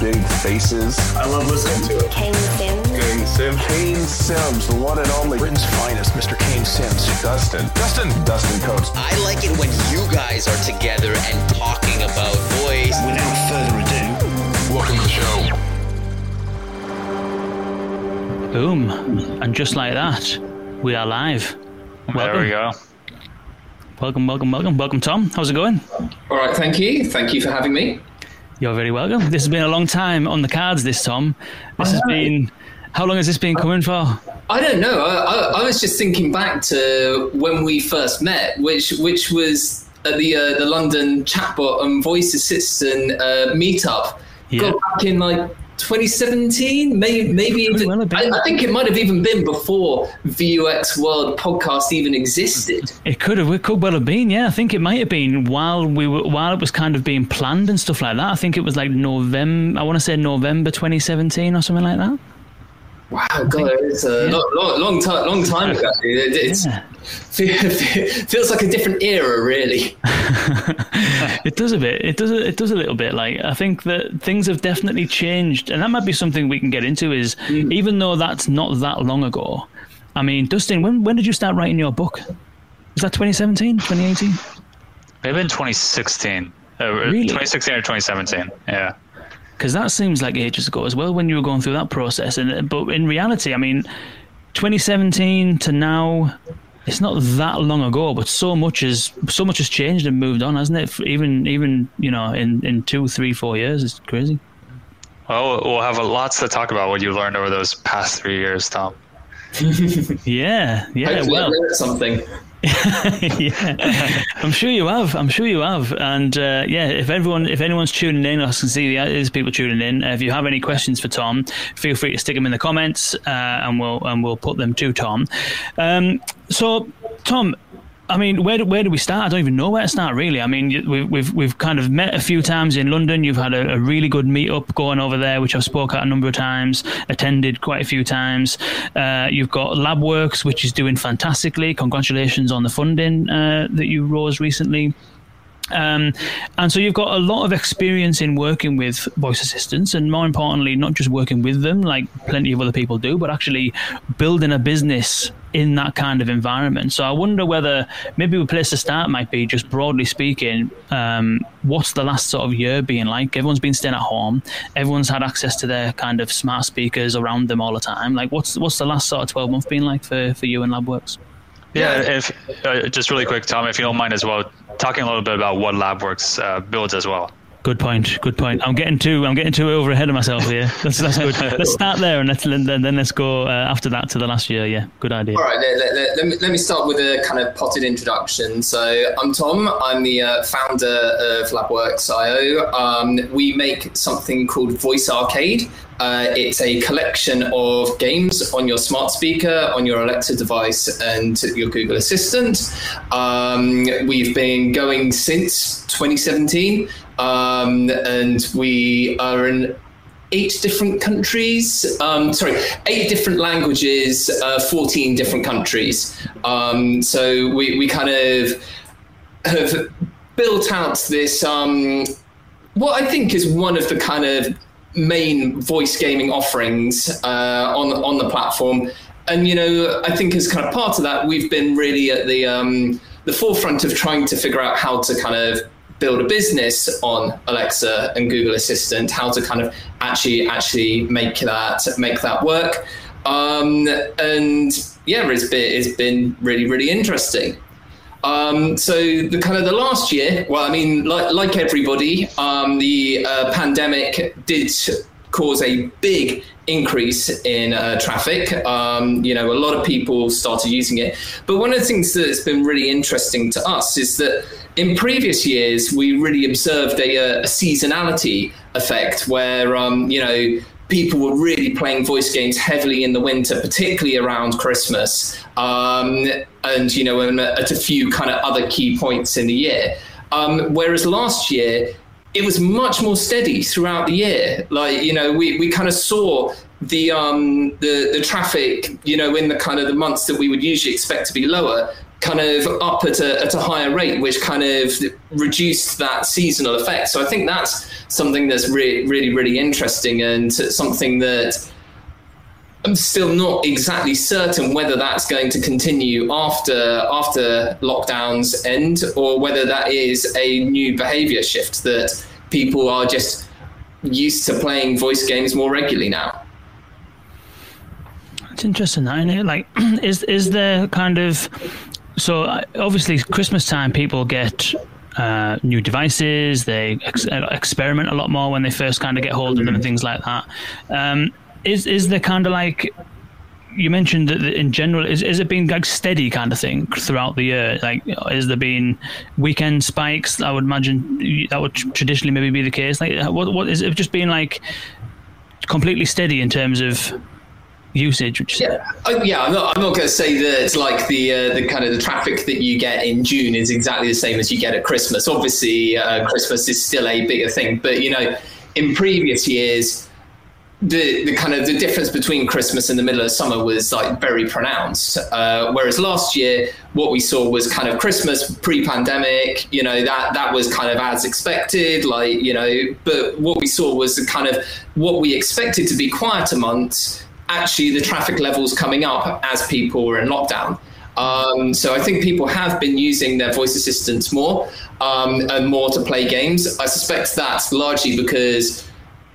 big faces. I love listening to it. Kane Simms. Kane Simms. Kane Simms, the one and only Britain's finest, Mr. Kane Simms. Dustin. Dustin. Dustin Coates. I like it when you guys are together and talking about boys. Without further ado, welcome to the show. Boom. And just like that, we are live. There we go. Welcome, welcome, welcome. Welcome, Tom. How's it going? All right, thank you. Thank you for having me. You're very welcome. This has been a long time on the cards, this, Tom. This has been. How long has this been coming for? I don't know. I, I, I was just thinking back to when we first met, which which was at the uh, the London chatbot and voice assistant uh, meetup. Yeah. Got back in like 2017, maybe maybe even, well I. I think it might have even been before VUX World podcast even existed. It could have. It could well have been. Yeah, I think it might have been while we were while it was kind of being planned and stuff like that. I think it was like November. I want to say November 2017 or something like that. Wow, God, it's a long, long, long time, long time ago. It, it's, Yeah. feels like a different era, really. It does a bit. It does. A, it does a little bit. Like I think that things have definitely changed, and that might be something we can get into. Is even though that's not that long ago. I mean, Dustin, when when did you start writing your book? Was that 2017, 2018? Maybe in 2016. Uh, Really? 2016 or 2017. Yeah. Because that seems like ages ago as well when you were going through that process. And but in reality, I mean, 2017 to now, it's not that long ago, but so much has so much has changed and moved on, hasn't it? Even even you know in in two, three, four years, it's crazy. Well, we'll have lots to talk about what you learned over those past three years, Tom. Yeah, yeah. Hopefully, well, something. yeah, I'm sure you have. I'm sure you have. And uh, yeah, if everyone, if anyone's tuning in, I can see there's people tuning in. Uh, if you have any questions for Tom, feel free to stick them in the comments, uh, and we'll and we'll put them to Tom. Um, so, Tom. I mean, where do, where do we start? I don't even know where to start, really. I mean, we've we've, we've kind of met a few times in London. You've had a, a really good meetup going over there, which I've spoke at a number of times, attended quite a few times. Uh, you've got LabWorks, which is doing fantastically. Congratulations on the funding uh, that you rose recently. Um, and so you've got a lot of experience in working with voice assistants, and more importantly, not just working with them like plenty of other people do, but actually building a business in that kind of environment. So I wonder whether maybe a place to start might be just broadly speaking, um, what's the last sort of year being like? Everyone's been staying at home, everyone's had access to their kind of smart speakers around them all the time. Like, what's what's the last sort of twelve month been like for for you and LabWorks? Yeah. If uh, just really quick, Tom, if you don't mind as well, talking a little bit about what LabWorks uh, builds as well. Good point. Good point. I'm getting too. I'm getting too over ahead of myself here. That's that's good. let's start there and let's then, then let's go uh, after that to the last year. Yeah, good idea. All right, let, let- let- let me, let me start with a kind of potted introduction. So, I'm Tom. I'm the uh, founder of LabWorks.io. Um, we make something called Voice Arcade. Uh, it's a collection of games on your smart speaker, on your Alexa device, and your Google Assistant. Um, we've been going since 2017, um, and we are in eight different countries. Um, sorry, eight different languages, uh, 14 different countries. Um, so we, we kind of have built out this, um, what I think is one of the kind of main voice gaming offerings uh, on, on the platform. And, you know, I think as kind of part of that, we've been really at the, um, the forefront of trying to figure out how to kind of build a business on Alexa and Google Assistant, how to kind of actually actually make that make that work. Um, and yeah, it's been, it's been really really interesting. Um, so the kind of the last year, well, I mean, like like everybody, um, the uh, pandemic did cause a big increase in uh, traffic. Um, you know, a lot of people started using it. But one of the things that's been really interesting to us is that in previous years, we really observed a, a seasonality effect where, um, you know, people were really playing voice games heavily in the winter, particularly around Christmas, um, and you know, and at a few kind of other key points in the year. Um, whereas last year, it was much more steady throughout the year. Like you know, we, we kind of saw the um the the traffic you know in the kind of the months that we would usually expect to be lower kind of up at a, at a higher rate, which kind of reduced that seasonal effect. So I think that's something that's re- really, really interesting and something that I'm still not exactly certain whether that's going to continue after after lockdowns end or whether that is a new behavior shift that people are just used to playing voice games more regularly now. It's interesting, isn't it? Like, is is there kind of so uh, obviously Christmas time people get uh, new devices. They ex- uh, experiment a lot more when they first kind of get hold of them and things like that. Um, is is there kind of like you mentioned that in general is is it been like steady kind of thing throughout the year? Like, is there been weekend spikes? I would imagine that would traditionally maybe be the case. Like, what what is it just being like completely steady in terms of usage. Which yeah, uh, yeah. I'm not. I'm not going to say that it's like the uh, the kind of the traffic that you get in June is exactly the same as you get at Christmas. Obviously, uh, Christmas is still a bigger thing, but you know, in previous years. The, the kind of the difference between Christmas and the middle of summer was like very pronounced. Uh, whereas last year, what we saw was kind of Christmas pre-pandemic. You know that that was kind of as expected. Like you know, but what we saw was the kind of what we expected to be quieter months actually the traffic levels coming up as people were in lockdown. Um, so I think people have been using their voice assistants more um, and more to play games. I suspect that's largely because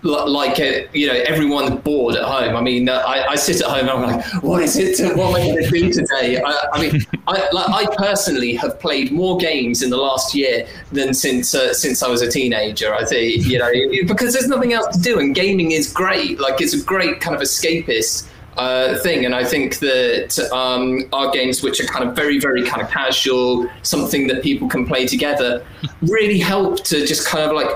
like uh, you know everyone's bored at home. I mean uh, I, I, sit at home and i'm like what is it? To, what am i going to do today? I, I mean I, like, I, personally have played more games in the last year than since uh, since i was a teenager i think you know because there's nothing else to do and gaming is great. Like it's a great kind of escapist uh, thing. And I think that um, our games, which are kind of very, very kind of casual, something that people can play together, really help to just kind of like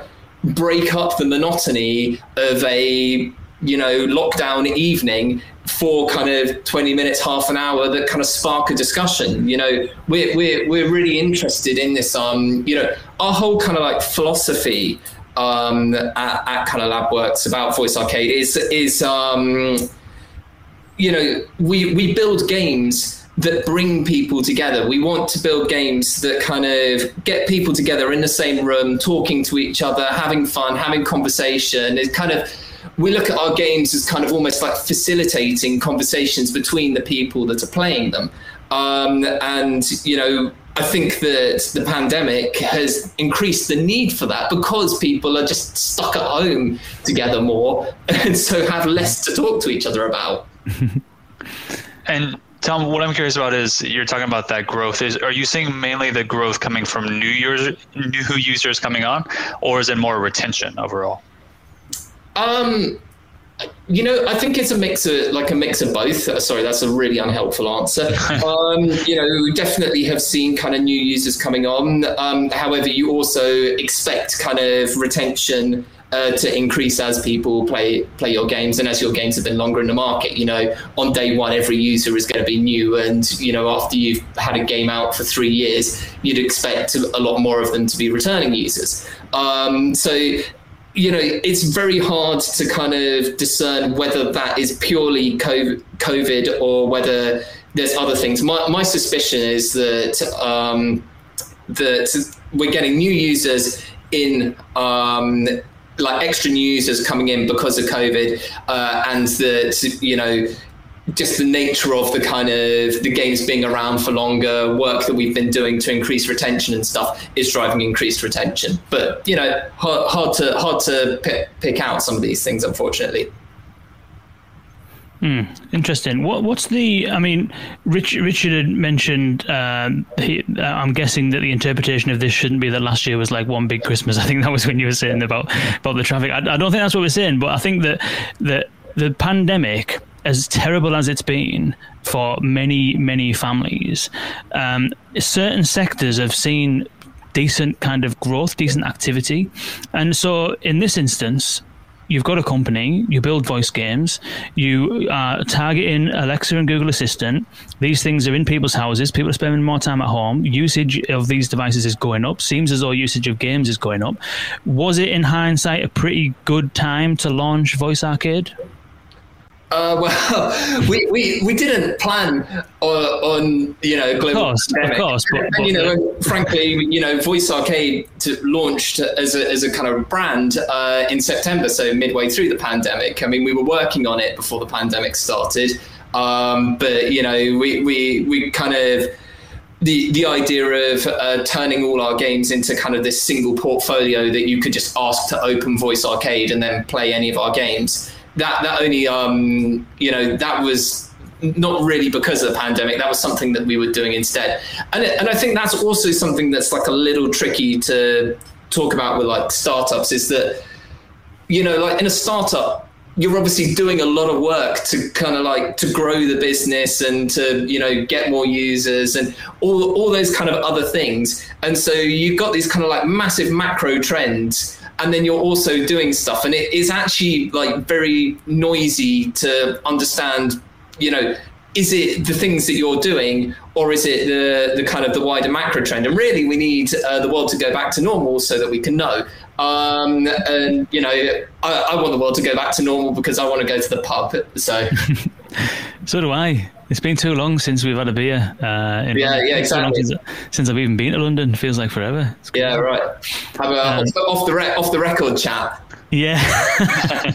break up the monotony of a you know lockdown evening for kind of 20 minutes half an hour that kind of spark a discussion you know? We're we're, we're really interested in this um you know our whole kind of like philosophy um at, at kind of labworks about voice arcade is is um you know we we build games that bring people together. We want to build games that kind of get people together in the same room, talking to each other, having fun, having conversation. It kind of we look at our games as kind of almost like facilitating conversations between the people that are playing them. Um, and you know, I think that the pandemic has increased the need for that because people are just stuck at home together more, and so have less to talk to each other about. and Tom, what I'm curious about is you're talking about that growth. Is are you seeing mainly the growth coming from new users, new users coming on, or is it more retention overall? Um, you know, I think it's a mix of like a mix of both. Uh, sorry, that's a really unhelpful answer. um, you know, we definitely have seen kind of new users coming on. Um, however, you also expect kind of retention uh, to increase as people play play your games and as your games have been longer in the market. You know, on day one, every user is going to be new, and you know, after you've had a game out for three years, you'd expect a lot more of them to be returning users. Um, so you know, it's very hard to kind of discern whether that is purely COVID or whether there's other things. My, my suspicion is that um, that we're getting new users in um, like extra news is coming in because of COVID, uh, and that you know just the nature of the kind of the games being around for longer, work that we've been doing to increase retention and stuff is driving increased retention. But you know, hard, to hard to pick, pick out some of these things, unfortunately. Hmm, interesting. What, what's the? I mean, Rich, Richard had mentioned. Um, he, uh, I'm guessing that the interpretation of this shouldn't be that last year was like one big Christmas. I think that was when you were saying about about the traffic. I, I don't think that's what we're saying, but I think that that the pandemic, as terrible as it's been for many many families, um, certain sectors have seen decent kind of growth, decent activity, and so in this instance, you've got a company, you build voice games, you are targeting Alexa and Google Assistant. These things are in people's houses. People are spending more time at home. Usage of these devices is going up. Seems as though usage of games is going up. Was it, in hindsight, a pretty good time to launch Voice Arcade? Uh, well, we, we, we didn't plan on, on you know global Of course, of course, but- and, you know, frankly, you know, Voice Arcade to, launched as a, as a kind of brand uh, in September, so midway through the pandemic. I mean, we were working on it before the pandemic started, um, but you know, we we we kind of the the idea of uh, turning all our games into kind of this single portfolio that you could just ask to open Voice Arcade and then play any of our games. That that only um, you know that was not really because of the pandemic. That was something that we were doing instead, and and I think that's also something that's like a little tricky to talk about with like startups is that you know like in a startup you're obviously doing a lot of work to kind of like to grow the business and to you know get more users and all all those kind of other things and so you've got these kind of like massive macro trends and then you're also doing stuff. And it is actually like very noisy to understand you know is it the things that you're doing or is it the the kind of the wider macro trend? And really we need uh, the world to go back to normal so that we can know. Um, and you know I, I want the world to go back to normal because I want to go to the pub so. So do I. It's been too long since we've had a beer. Uh, in Yeah, London. yeah, It's too long exactly. Since, since I've even been to London, feels like forever. Yeah right have a Um, off, the, off the re- off the record chat Yeah.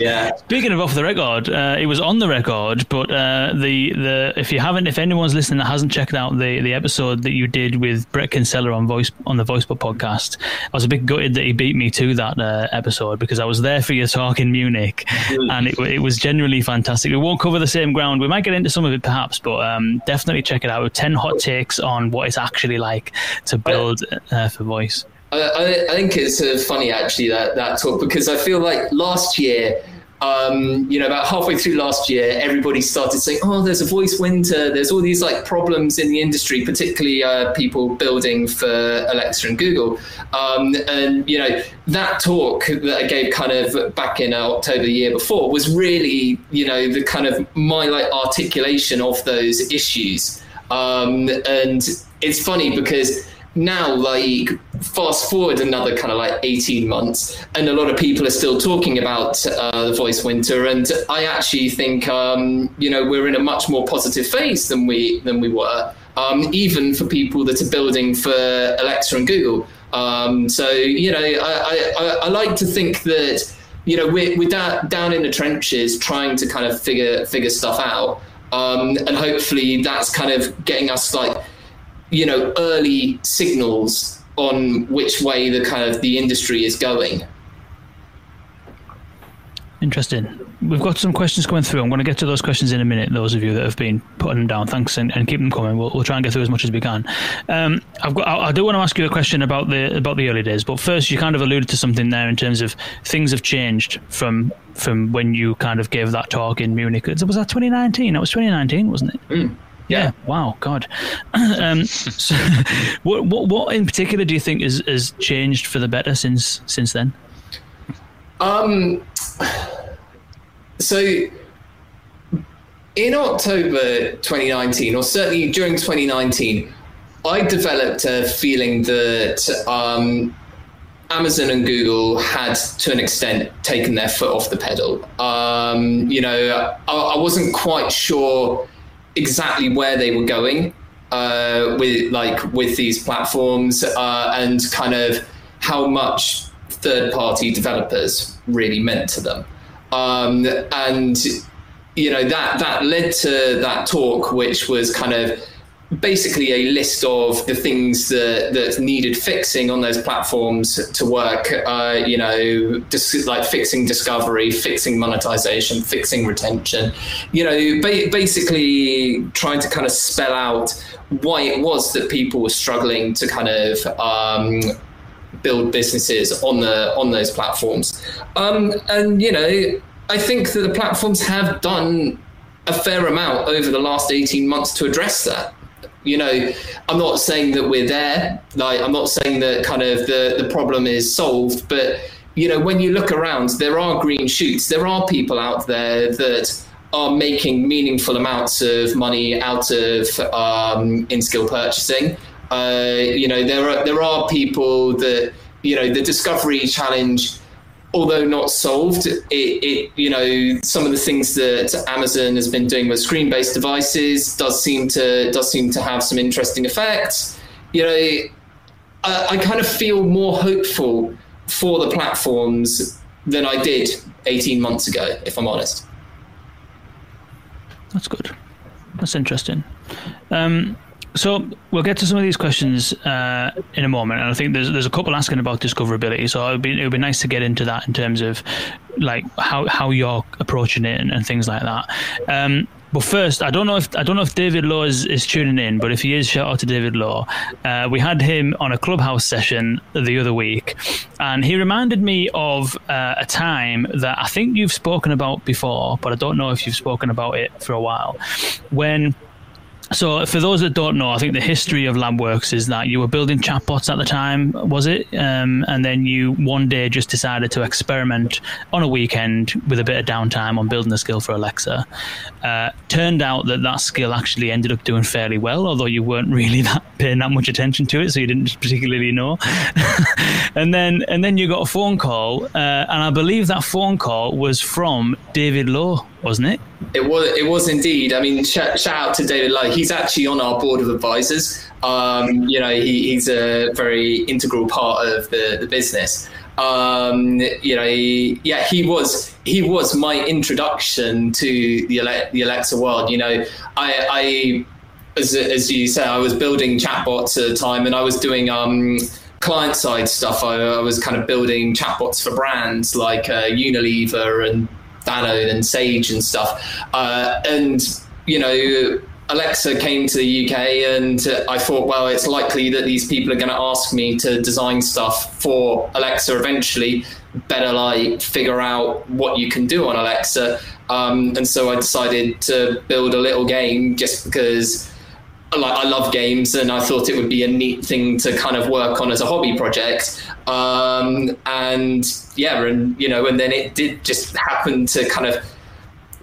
yeah Speaking of off the record, uh, it was on the record, but uh, the the if you haven't, if anyone's listening that hasn't checked out the, the episode that you did with Bret Kinsella on voice on the Voicebot podcast, I was a bit gutted that he beat me to that uh, episode because I was there for your talk in Munich, and it, it was genuinely fantastic. We won't cover the same ground. We might get into some of it perhaps, but um, definitely check it out. Ten hot takes on what it's actually like to build uh, for voice. I, I, think it's uh, funny actually that that talk because I feel like last year, um, you know, about halfway through last year, everybody started saying, "Oh, there's a voice winter. There's all these like problems in the industry, particularly uh, people building for Alexa and Google." Um, and you know, that talk that I gave kind of back in uh, October the year before was really, you know, the kind of my like articulation of those issues. Um, and it's funny because now like fast forward another kind of like 18 months and a lot of people are still talking about uh, the voice winter and i actually think um, you know we're in a much more positive phase than we than we were um, even for people that are building for alexa and google. Um, so you know I, I, I like to think that you know we're, we're da- down in the trenches trying to kind of figure figure stuff out um, and hopefully that's kind of getting us like you know early signals on which way the kind of the industry is going Interesting. We've got some questions coming through. I'm going to get to those questions in a minute. Those of you that have been putting them down, thanks, and, and keep them coming. We'll, we'll try and get through as much as we can. Um, I've got. I, I do want to ask you a question about the about the early days, but first, you kind of alluded to something there in terms of things have changed from from when you kind of gave that talk in Munich. Was that 2019? That was 2019, wasn't it? Yeah. Wow. God. um, so, what, what what in particular do you think has has changed for the better since since then? Um, so in October 2019, or certainly during 2019, I developed a feeling that um, Amazon and Google had, to an extent, taken their foot off the pedal. Um, you know, I, I wasn't quite sure exactly where they were going uh, with like with these platforms uh, and kind of how much third-party developers really meant to them. Um, and you know that that led to that talk, which was kind of basically a list of the things that that needed fixing on those platforms to work. Uh, you know, dis- like fixing discovery, fixing monetization, fixing retention. You know, ba- basically trying to kind of spell out why it was that people were struggling to kind of um, build businesses on the on those platforms. Um, and you know, I think that the platforms have done a fair amount over the last 18 months to address that. You know, I'm not saying that we're there. Like, I'm not saying that kind of the, the problem is solved, but you know, when you look around, there are green shoots. There are people out there that are making meaningful amounts of money out of um, in-skill purchasing. Uh, you know, there are there are people that you know the discovery challenge although not solved, it, it you know some of the things that Amazon has been doing with screen-based devices does seem to does seem to have some interesting effects. You know, I, I kind of feel more hopeful for the platforms than I did 18 months ago, if I'm honest. That's good. That's interesting. Um, so we'll get to some of these questions uh, in a moment, and I think there's there's a couple asking about discoverability. So it would be it would be nice to get into that in terms of like how how you're approaching it and, and things like that. Um, but first, I don't know if I don't know if David Law is, is tuning in, but if he is, shout out to David Law. Uh, we had him on a clubhouse session the other week, and he reminded me of uh, a time that I think you've spoken about before, but I don't know if you've spoken about it for a while. When so, for those that don't know, I think the history of LabWorks is that you were building chatbots at the time, was it? Um, and then you one day just decided to experiment on a weekend with a bit of downtime on building a skill for Alexa. Uh, turned out that that skill actually ended up doing fairly well, although you weren't really that paying that much attention to it, so you didn't particularly know. and then and then you got a phone call, uh, and I believe that phone call was from David Law, wasn't it? It was it was indeed. I mean, shout, shout out to David Lowe. He's actually on our board of advisors. Um, you know, he, he's a very integral part of the, the business. Um, you know, he, yeah, he was he was my introduction to the Ale- the Alexa world. You know, I, I as as you say, I was building chatbots at the time, and I was doing um, client side stuff. I, I, was kind of building chatbots for brands like uh, Unilever and And Sage and stuff. Uh, and you know, Alexa came to the UK, and I thought, well, it's likely that these people are going to ask me to design stuff for Alexa eventually. Better like figure out what you can do on Alexa. Um, and so I decided to build a little game just because like I love games and I thought it would be a neat thing to kind of work on as a hobby project. Um, and yeah, and you know, and then it did just happen to kind of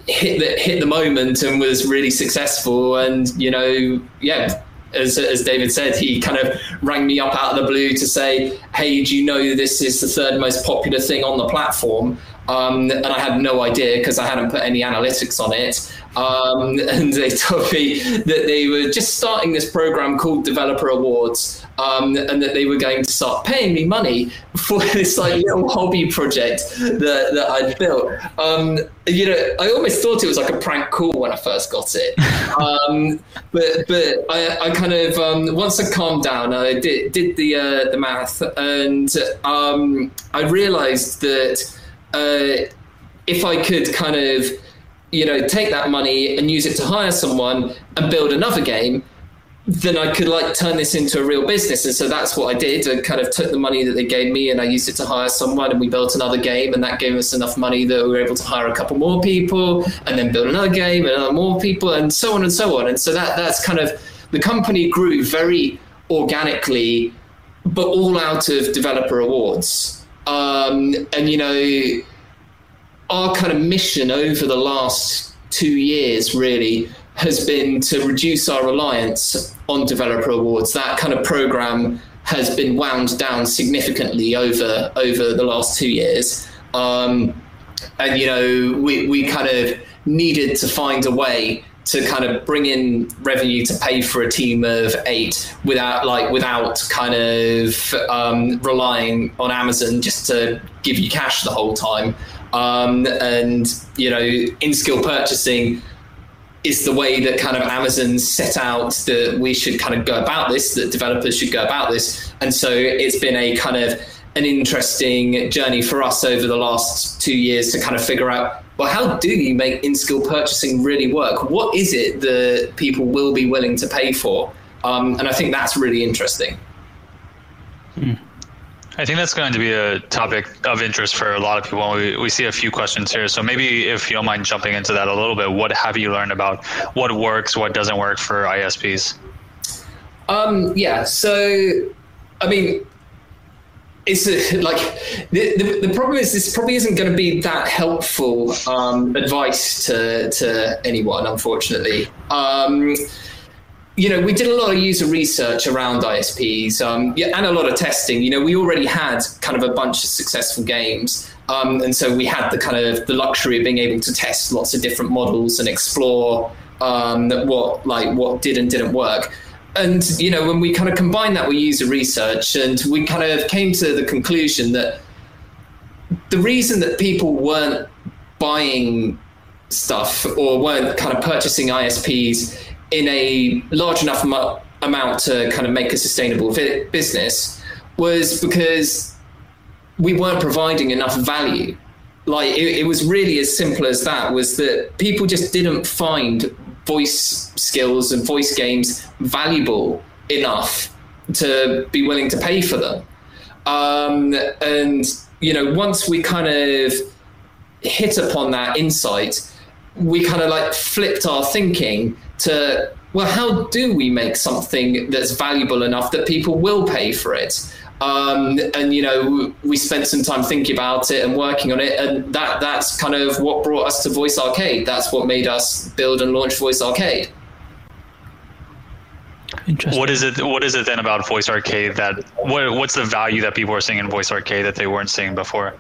hit the hit the moment and was really successful. And you know, yeah, as, as David said, he kind of rang me up out of the blue to say, "Hey, do you know this is the third most popular thing on the platform?" Um, and I had no idea because I hadn't put any analytics on it. Um, and they told me that they were just starting this program called Developer Awards, um, and that they were going to start paying me money for this like little hobby project that, that I'd built. Um, you know, I almost thought it was like a prank call when I first got it, um, but but I, I kind of um, once I calmed down, I did did the uh, the math, and um, I realised that uh, if I could kind of, you know, take that money and use it to hire someone and build another game, then I could like turn this into a real business. And so that's what I did. I kind of took the money that they gave me and I used it to hire someone and we built another game and that gave us enough money that we were able to hire a couple more people and then build another game and another more people and so on and so on. And so that that's kind of the company grew very organically, but all out of developer awards. Um, and you know, our kind of mission over the last two years really has been to reduce our reliance on developer awards. That kind of program has been wound down significantly over over the last two years. Um, and you know, we we kind of needed to find a way to kind of bring in revenue to pay for a team of eight without like without kind of um, relying on Amazon just to give you cash the whole time. Um, and you know, in skill purchasing is the way that kind of Amazon set out that we should kind of go about this, that developers should go about this. And so it's been a kind of an interesting journey for us over the last two years to kind of figure out well, how do you make in skill purchasing really work? What is it that people will be willing to pay for? Um, and I think that's really interesting. Hmm. I think that's going to be a topic of interest for a lot of people. We, we see a few questions here. So maybe if you don't mind jumping into that a little bit, what have you learned about what works, what doesn't work for ISPs? Um, yeah. So, I mean, it's a, like the, the, the, problem is this probably isn't going to be that helpful um, advice to, to anyone, unfortunately. Um, you know, we did a lot of user research around ISPs um, and a lot of testing. You know, we already had kind of a bunch of successful games. Um, and so we had the kind of the luxury of being able to test lots of different models and explore um, what like what did and didn't work. And you know, when we kind of combined that with user research, and we kind of came to the conclusion that the reason that people weren't buying stuff or weren't kind of purchasing ISPs in a large enough mu- amount to kind of make a sustainable vi- business was because we weren't providing enough value. Like it, it was really as simple as that was that people just didn't find voice skills and voice games valuable enough to be willing to pay for them. Um, and you know, once we kind of hit upon that insight, we kind of like flipped our thinking to well, how do we make something that's valuable enough that people will pay for it? Um, and you know, we spent some time thinking about it and working on it, and that that's kind of what brought us to Voice Arcade. That's what made us build and launch Voice Arcade. Interesting. What is it? What is it then about Voice Arcade that what what's the value that people are seeing in Voice Arcade that they weren't seeing before?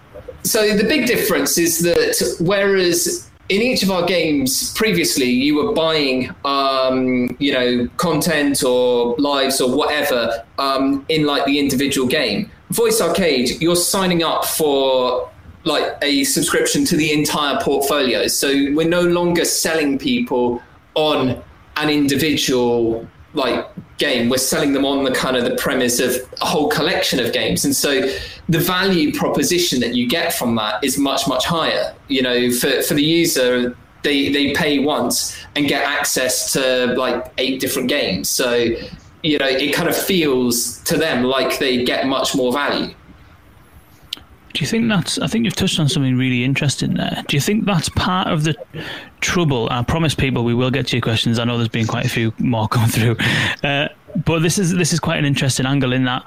So the big difference is that whereas in each of our games previously you were buying um, you know content or lives or whatever um, in like the individual game. Voice arcade you're signing up for like a subscription to the entire portfolio. So we're no longer selling people on an individual like game we're selling them on the kind of the premise of a whole collection of games. And so the value proposition that you get from that is much much higher. You know for for the user they they pay once and get access to like eight different games. So you know it kind of feels to them like they get much more value Do you think that's? I think you've touched on something really interesting there. Do you think that's part of the trouble? I promise people we will get to your questions. I know there's been quite a few more come through, uh, but this is this is quite an interesting angle in that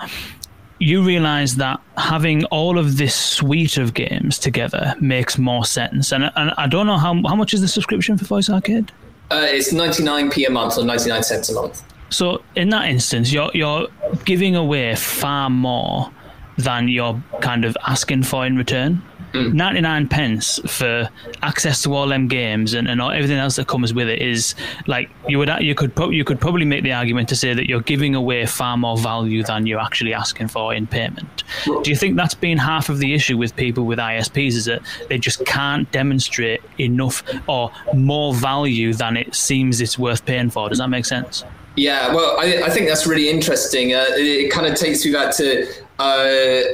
you realise that having all of this suite of games together makes more sense. And and I don't know how how much is the subscription for Voice Arcade. uh, it's 99p a month or 99 cents a month So in that instance, you're you're giving away far more than you're kind of asking for in return. 99 pence for access to all them games and, and all, everything else that comes with it is like you would you could pro- you could probably make the argument to say that you're giving away far more value than you're actually asking for in payment. Do you think that's been half of the issue with people with ISPs is that they just can't demonstrate enough or more value than it seems it's worth paying for? Does that make sense? Yeah, well, I, I think that's really interesting. Uh, it, it kind of takes you back to uh,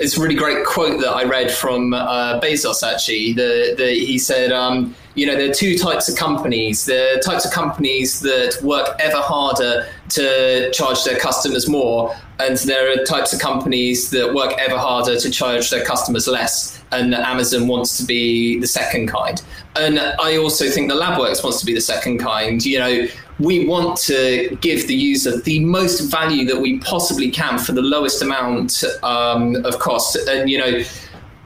it's a really great quote that I read from uh, Bezos. Actually, the, the he said, um, you know, there are two types of companies. The types of companies that work ever harder to charge their customers more, and there are types of companies that work ever harder to charge their customers less. And Amazon wants to be the second kind. And I also think that LabWorks wants to be the second kind. You know, we want to give the user the most value that we possibly can for the lowest amount um, of cost. And, you know,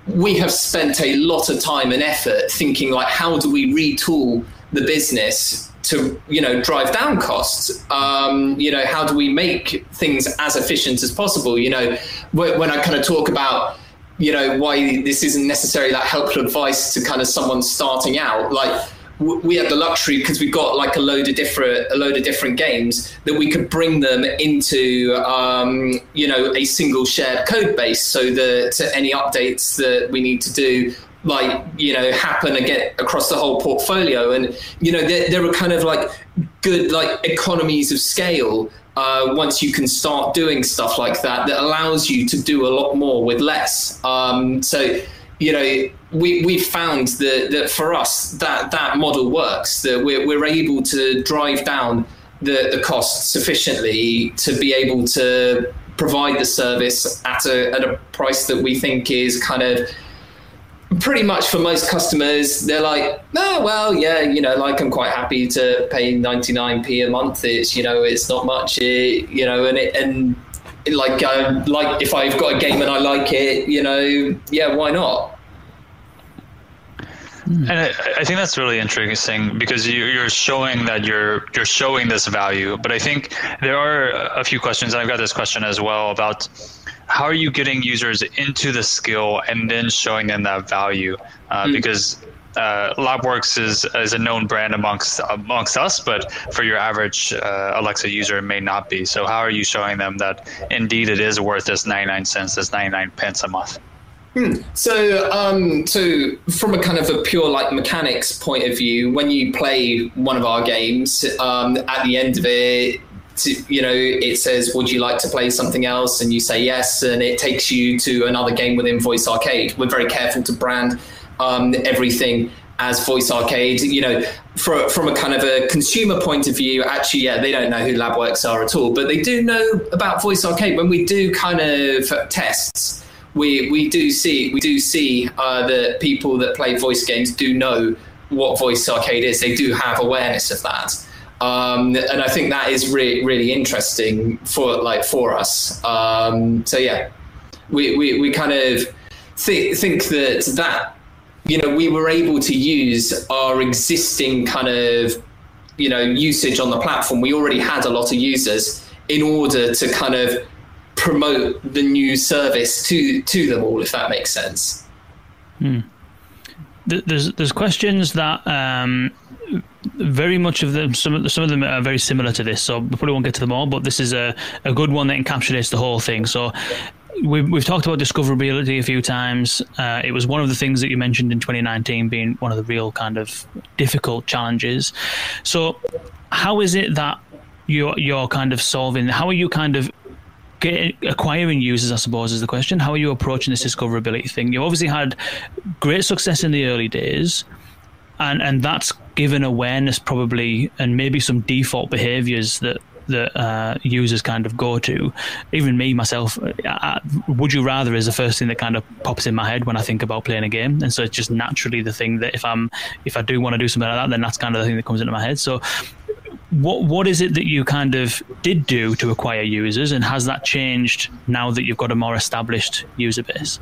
we have spent a lot of time and effort thinking like, how do we retool the business to, you know, drive down costs? Um, you know, how do we make things as efficient as possible? You know, when, I kind of talk about, you know, why this isn't necessarily that helpful advice to kind of someone starting out, like, we had the luxury because we've got like a load of different a load of different games that we could bring them into um, you know a single shared code base so that any updates that we need to do like you know happen again across the whole portfolio. And you know there, there are kind of like good like economies of scale uh, once you can start doing stuff like that that allows you to do a lot more with less. Um, so you know, we we found that that for us that that model works. That we're we're able to drive down the the cost sufficiently to be able to provide the service at a at a price that we think is kind of pretty much for most customers they're like oh well yeah you know like i'm quite happy to pay 99p a month it's you know it's not much it, you know and it and like uh, like if I've got a game and I like it, you know, yeah, why not? And I, I think that's really interesting because you, you're showing that you're you're showing this value. But I think there are a few questions. I've got this question as well about how are you getting users into the skill and then showing them that value? Uh, Mm. Because uh, LabWorks is is a known brand amongst amongst us, but for your average uh, Alexa user, it may not be. So how are you showing them that indeed it is worth this 99 cents, this 99 pence a month? So, um, so from a kind of a pure like mechanics point of view, when you play one of our games, um, at the end of it, to, you know, it says, "Would you like to play something else?" And you say yes, and it takes you to another game within Voice Arcade. We're very careful to brand um, everything as Voice Arcade. You know, for, from a kind of a consumer point of view, actually, yeah, they don't know who LabWorks are at all, but they do know about Voice Arcade. When we do kind of tests we we do see we do see uh, that people that play voice games do know what voice arcade is. They do have awareness of that, um, and I think that is really really interesting for like for us. Um, so yeah, we, we we kind of th- think that that you know we were able to use our existing kind of you know usage on the platform. We already had a lot of users in order to kind of promote the new service to to them all if that makes sense Th- There's there's questions that um, very much of them some of, some of them are very similar to this, so we probably won't get to them all. But this is a, a good one that encapsulates the whole thing. So. We've, we've talked about discoverability a few times. Uh, it was one of the things that you mentioned in 2019 being one of the real kind of difficult challenges. So, how is it that you're you're kind of solving? How are you kind of acquiring users, I suppose, is the question. How are you approaching this discoverability thing? You obviously had great success in the early days, and and that's given awareness probably, and maybe some default behaviors that that uh, users kind of go to. Even me myself, I, would you rather is the first thing that kind of pops in my head when I think about playing a game, and so it's just naturally the thing that if I'm if I do want to do something like that, then that's kind of the thing that comes into my head. So what what is it that you kind of did do to acquire users, and has that changed now that you've got a more established user base?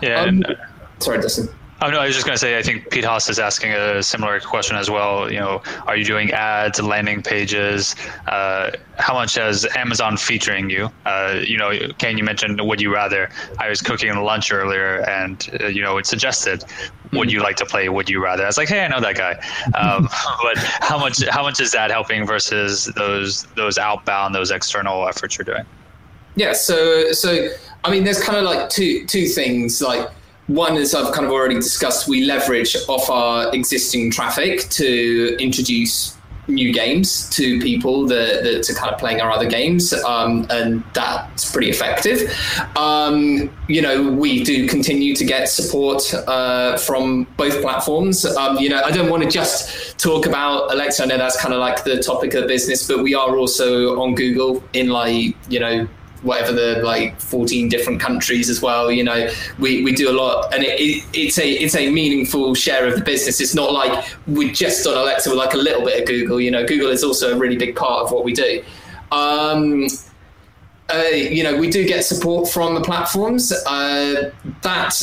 Yeah. Um, and, sorry dustin Oh no, I was just going to say I think Pete Haas is asking a similar question as well. You know, are you doing ads, landing pages? Uh, how much is Amazon featuring you? Uh, you know, Kane, you mentioned would you rather? I was cooking lunch earlier, and uh, you know, it suggested would you like to play Would You Rather? I was like, hey, I know that guy. Um, but how much how much is that helping versus those those outbound, those external efforts you're doing? Yeah, so so I mean, there's kind of like two two things. Like one is I've kind of already discussed. We leverage off our existing traffic to introduce new games to people that, that are kind of playing our other games, um, and that's pretty effective. Um, you know, we do continue to get support uh, from both platforms. Um, you know, I don't want to just talk about Alexa. I know that's kind of like the topic of business, but we are also on Google in like you know whatever the like 14 different countries as well you know we, we do a lot and it, it, it's a it's a meaningful share of the business. It's not like we're just on alexa with like a little bit of google you know google is also a really big part of what we do. Um, uh, you know we do get support from the platforms. Uh, that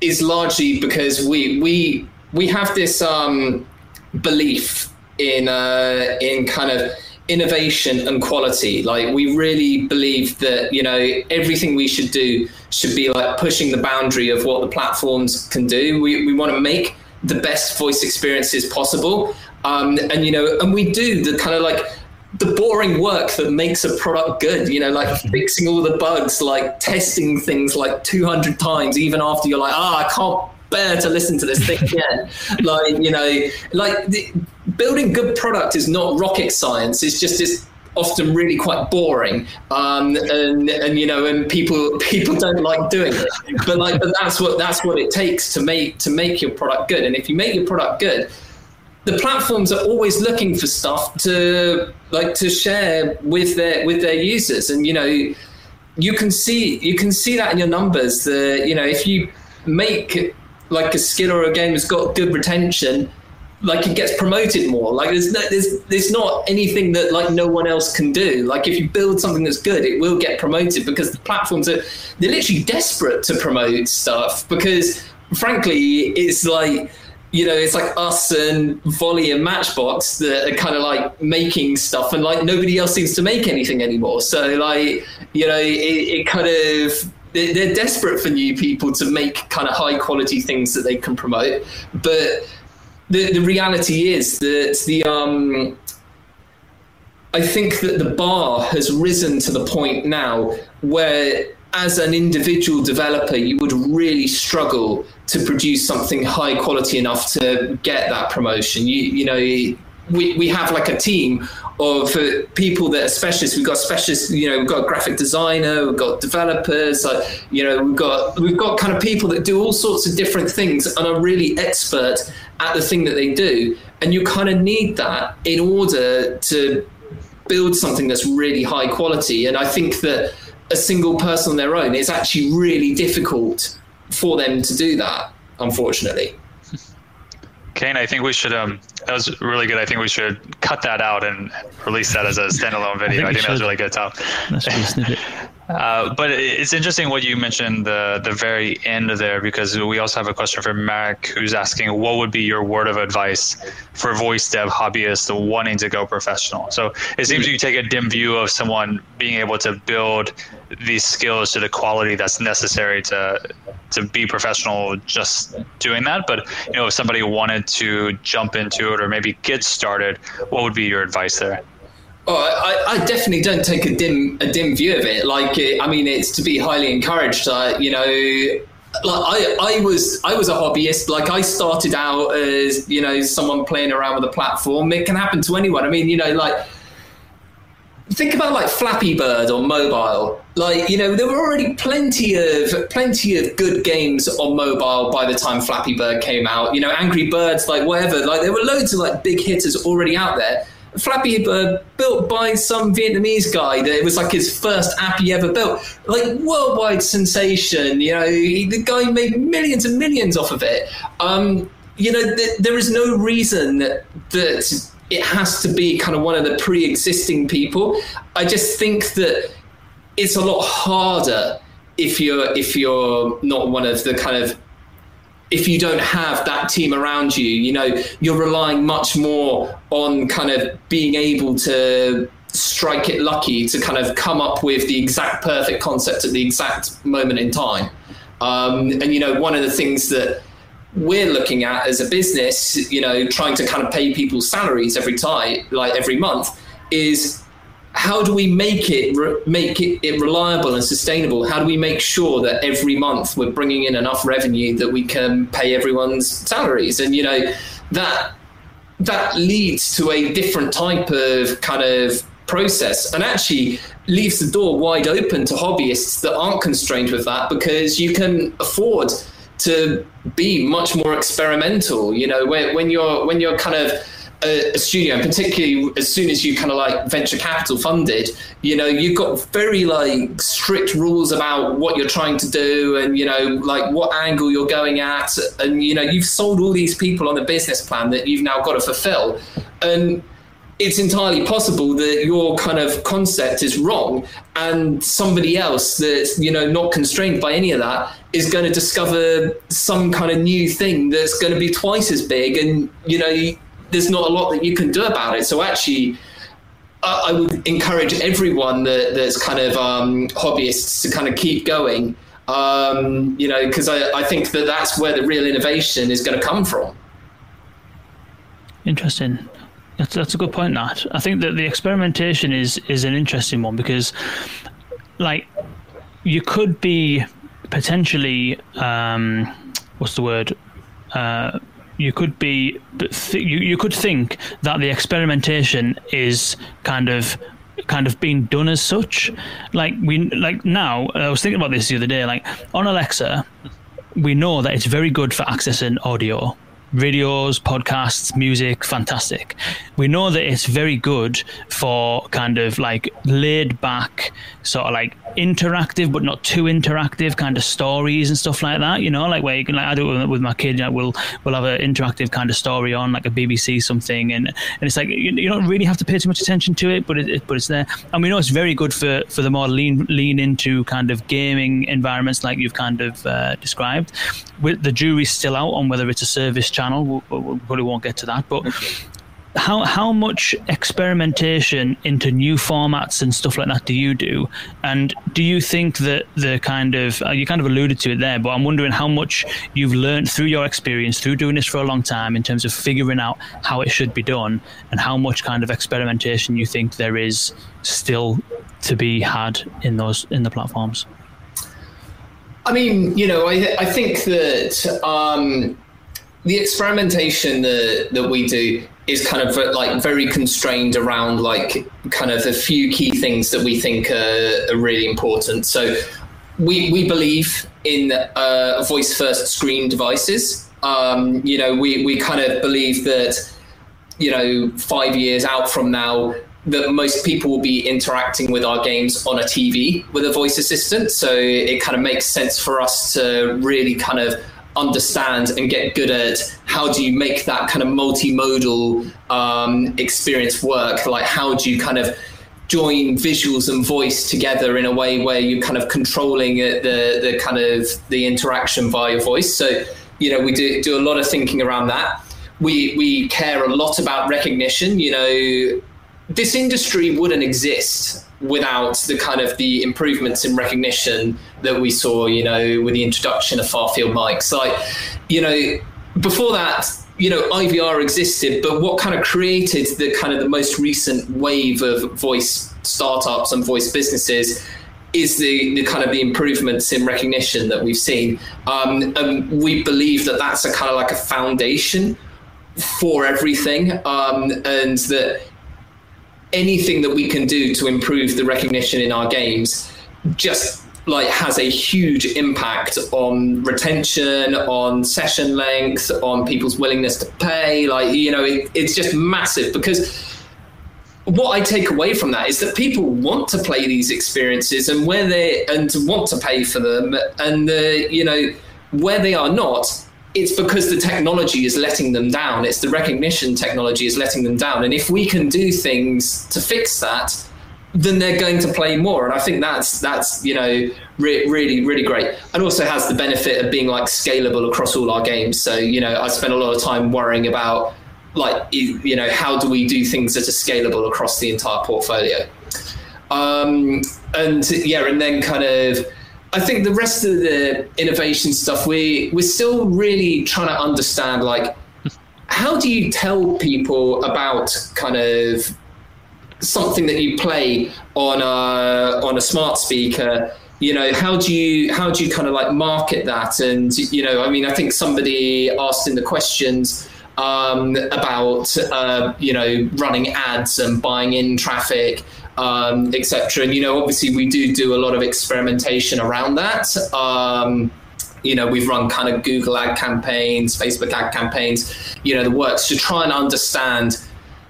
is largely because we we we have this um, belief in uh, in kind of innovation and quality. Like we really believe that you know everything we should do should be like pushing the boundary of what the platforms can do. We we want to make the best voice experiences possible, um, and you know, and we do the kind of like the boring work that makes a product good. You know, like fixing all the bugs, like testing things like 200 times, even after you're like, ah, I can't bear to listen to this thing again. like you know, like the, building good product is not rocket science. It's just it's often really quite boring, um, and and you know, and people people don't like doing it. But like, but that's what that's what it takes to make to make your product good. And if you make your product good, the platforms are always looking for stuff to like to share with their with their users, and you know, you can see you can see that in your numbers. The you know, if you make like a skill or a game that's got good retention like it gets promoted more. Like there's no, there's there's not anything that like no one else can do. Like if you build something that's good, it will get promoted because the platforms are they're literally desperate to promote stuff because frankly it's like you know, it's like us and Volley and Matchbox that are kind of like making stuff, and like nobody else seems to make anything anymore. So like, you know, it, it kind of they're desperate for new people to make kind of high quality things that they can promote, but the the reality is that the um. I think that the bar has risen to the point now where as an individual developer, you would really struggle to produce something high quality enough to get that promotion. You, you know, we, we have like a team of uh, people that are specialists. We've got specialists, you know, we've got a graphic designer, we've got developers, uh, you know, we've got we've got kind of people that do all sorts of different things and are really expert at the thing that they do. And you kind of need that in order to build something that's really high quality. And I think that a single person on their own, it's actually really difficult for them to do that, unfortunately. Kane, I think we should. Um, that was really good. I think we should cut that out and release that as a standalone video. I think, I think that was really good, Tom. Uh, but it's interesting what you mentioned the the very end there because we also have a question from Mark who's asking what would be your word of advice for voice dev hobbyists wanting to go professional. So it seems you take a dim view of someone being able to build these skills to the quality that's necessary to to be professional just doing that. But you know if somebody wanted to jump into it or maybe get started, what would be your advice there? Oh, I, I, definitely don't take a dim a dim view of it. Like, I mean, it's to be highly encouraged. Uh, you know, like I, I was I was a hobbyist. Like I started out as you know someone playing around with a platform. It can happen to anyone. I mean, you know, like think about like Flappy Bird on mobile. Like you know, there were already plenty of plenty of good games on mobile by the time Flappy Bird came out. You know, Angry Birds, like whatever. Like there were loads of like big hitters already out there Flappy Bird built by some Vietnamese guy that it was like his first app he ever built. Like worldwide sensation, you know, he, the guy made millions and millions off of it. Um, you know, th- there is no reason that, that it has to be kind of one of the pre-existing people. I just think that it's a lot harder if you're if you're not one of the kind of if you don't have that team around you, you know, you're relying much more on kind of being able to strike it lucky to kind of come up with the exact perfect concept at the exact moment in time. Um, and, you know, one of the things that we're looking at as a business, you know, trying to kind of pay people's salaries every time, like every month, is how do we make it make it, it, reliable and sustainable? How do we make sure that every month we're bringing in enough revenue that we can pay everyone's salaries? And you know that that leads to a different type of kind of process, and actually leaves the door wide open to hobbyists that aren't constrained with that because you can afford to be much more experimental. You know, when, when you're when you're kind of a, a studio, and particularly as soon as you kind of like venture capital funded, you know, you've got very like strict rules about what you're trying to do and, you know, like what angle you're going at. And, you know, you've sold all these people on a business plan that you've now got to fulfill. And it's entirely possible that your kind of concept is wrong and somebody else that's you know not constrained by any of that is going to discover some kind of new thing that's going to be twice as big and you know there's not a lot that you can do about it. So actually, I, I would encourage everyone that, that's kind of um, hobbyists to kind of keep going. Um, you know, because I, I think that that's where the real innovation is going to come from. Interesting. That's, that's a good point, Nat. I think that the experimentation is is an interesting one because, like, you could be potentially um, what's the word uh, you could be you, you could think that the experimentation is kind of kind of being done as such. Like we like now i was thinking about this the other day like on alexa we know that it's very good for accessing audio videos podcasts music fantastic we know that it's very good for kind of like laid back sort of like interactive but not too interactive kind of stories and stuff like that. You know, like where you can like I do it with, my kid. You know, we'll we'll have an interactive kind of story on like a BBC something, and and it's like you, you don't really have to pay too much attention to it, but it, it but it's there. And we know it's very good for for the more lean lean into kind of gaming environments like you've kind of uh, described. With the jury's still out on whether it's a service channel. We, we probably won't get to that, but how how much experimentation into new formats and stuff like that do you do? And do you think that the kind of uh, you kind of alluded to it there, but I'm wondering how much you've learned through your experience through doing this for a long time in terms of figuring out how it should be done, and how much kind of experimentation you think there is still to be had in those in the platforms. I mean, you know, I I think that um, the experimentation that that we do is kind of like very constrained around like kind of a few key things that we think are, are really important. So we we believe in uh, voice first screen devices. Um, you know, we we kind of believe that you know five years out from now that most people will be interacting with our games on a TV with a voice assistant. So it kind of makes sense for us to really kind of understand and get good at how do you make that kind of multimodal um, experience work? Like how do you kind of join visuals and voice together in a way where you're kind of controlling the the kind of the interaction via voice? So you know we do do a lot of thinking around that. We we care a lot about recognition you know this industry wouldn't exist without the kind of the improvements in recognition that we saw, you know, with the introduction of far field mics. Like, you know, before that, you know, IVR existed, but what kind of created the kind of the most recent wave of voice startups and voice businesses is the, the kind of the improvements in recognition that we've seen. Um, and we believe that that's a kind of like a foundation for everything. Um, and that anything that we can do to improve the recognition in our games just like has a huge impact on retention on session length on people's willingness to pay like you know it, it's just massive because what I take away from that is that people want to play these experiences and where they and want to pay for them and the you know where they are not it's because the technology is letting them down. It's the recognition technology is letting them down. And if we can do things to fix that, then they're going to play more. And I think that's that's you know re- really really great. And also has the benefit of being like scalable across all our games. So you know I spend a lot of time worrying about like you know how do we do things that are scalable across the entire portfolio. Um, and yeah, and then kind of I think the rest of the innovation stuff, we we're still really trying to understand like how do you tell people about kind of something that you play on a on a smart speaker? You know how do you how do you kind of like market that? And you know i mean i think somebody asked in the questions um, about uh, you know running ads and buying in traffic um, etc. And you know, obviously, we do do a lot of experimentation around that. Um, you know, we've run kind of Google ad campaigns, Facebook ad campaigns. You know, the works to try and understand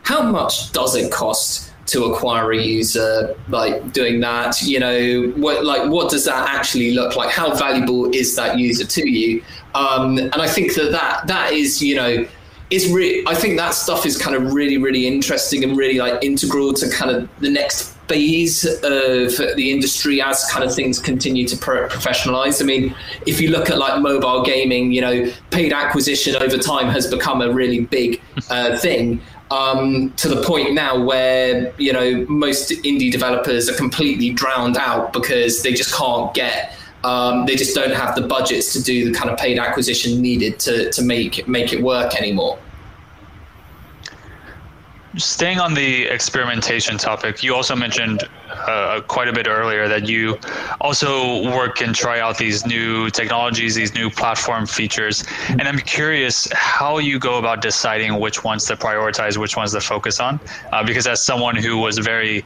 how much does it cost to acquire a user like doing that you know what like what does that actually look like how valuable is that user to you um, and i think that that that is you know is really i think that stuff is kind of really really interesting and really like integral to kind of the next phase of the industry as kind of things continue to professionalize. I mean if you look at like mobile gaming you know paid acquisition over time has become a really big uh, thing um, to the point now where you know most indie developers are completely drowned out because they just can't get um, they just don't have the budgets to do the kind of paid acquisition needed to, to make make it work anymore. Staying on the experimentation topic, you also mentioned uh, quite a bit earlier that you also work and try out these new technologies, these new platform features. And I'm curious how you go about deciding which ones to prioritize, which ones to focus on. Uh, because as someone who was very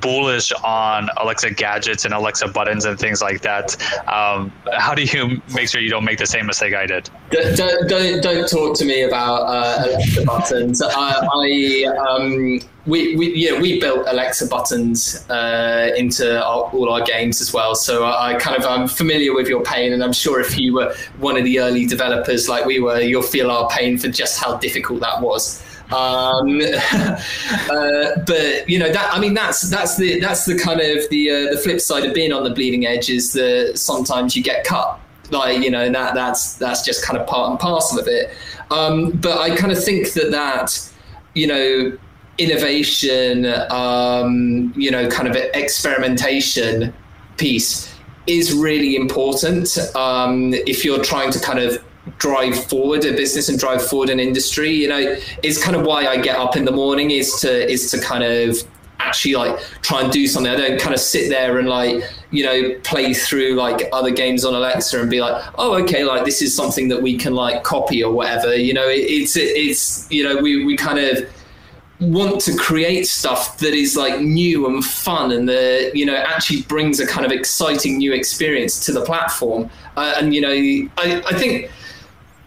bullish on Alexa gadgets and Alexa buttons and things like that. Um, how do you make sure you don't make the same mistake I did? Don't don't don't, talk to me about uh, Alexa buttons. I, I um, we, we yeah we built Alexa buttons uh, into our, all our games as well. So I, I kind of I'm familiar with your pain, and I'm sure if you were one of the early developers like we were, you'll feel our pain for just how difficult that was. Um, uh, but you know that I mean that's that's the that's the kind of the uh, the flip side of being on the bleeding edge is that sometimes you get cut. Like you know that that's that's just kind of part and parcel of it. Um, but i kind of think that that you know innovation um, you know kind of experimentation piece is really important um, if you're trying to kind of drive forward a business and drive forward an industry you know it's kind of why i get up in the morning is to is to kind of actually like try and do something. I don't kind of sit there and like, you know, play through like other games on Alexa and be like, oh, okay, like this is something that we can like copy or whatever. You know, it, it's it's you know, we we kind of want to create stuff that is like new and fun and the you know actually brings a kind of exciting new experience to the platform. Uh, and you know, I I think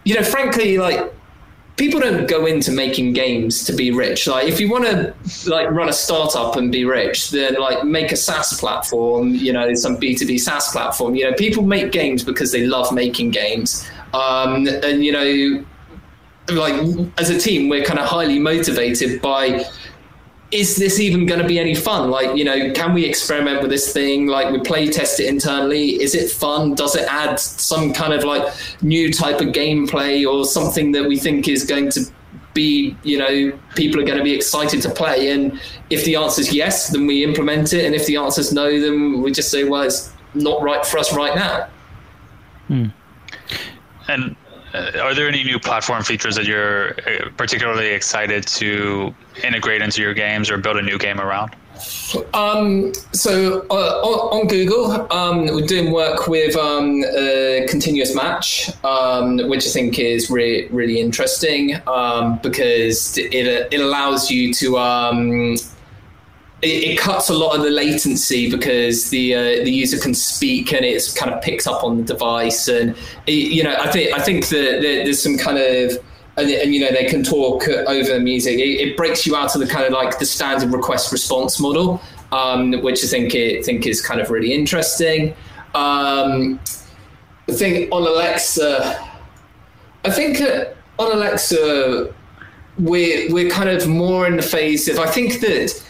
you know, frankly, like people don't go into making games to be rich. Like if you want to like run a startup and be rich, then like make a SaaS platform, you know, some B2B SaaS platform. You know, people make games because they love making games. Um, and you know, like as a team, we're kind of highly motivated by is this even going to be any fun? Like, you know, can we experiment with this thing? Like, we play test it internally. Is it fun? Does it add some kind of like new type of gameplay or something that we think is going to be, you know, people are going to be excited to play? And if the answer is yes, then we implement it. And if the answer is no, then we just say, well, it's not right for us right now. Hmm. And uh, are there any new platform features that you're uh, particularly excited to integrate into your games or build a new game around? Um, so uh, on, on, Google, um, we're doing work with um, continuous match, um, which I think is really really interesting um, because it it allows you to um, it, it, cuts a lot of the latency because the uh, the user can speak and it kind of picks up on the device and it, you know I think I think that there's some kind of and, and, you know they can talk over music. It, it, breaks you out of the kind of like the standard request response model, um, which I think it think is kind of really interesting. Um, I think on Alexa, I think uh, on Alexa we're we're kind of more in the phase of I think that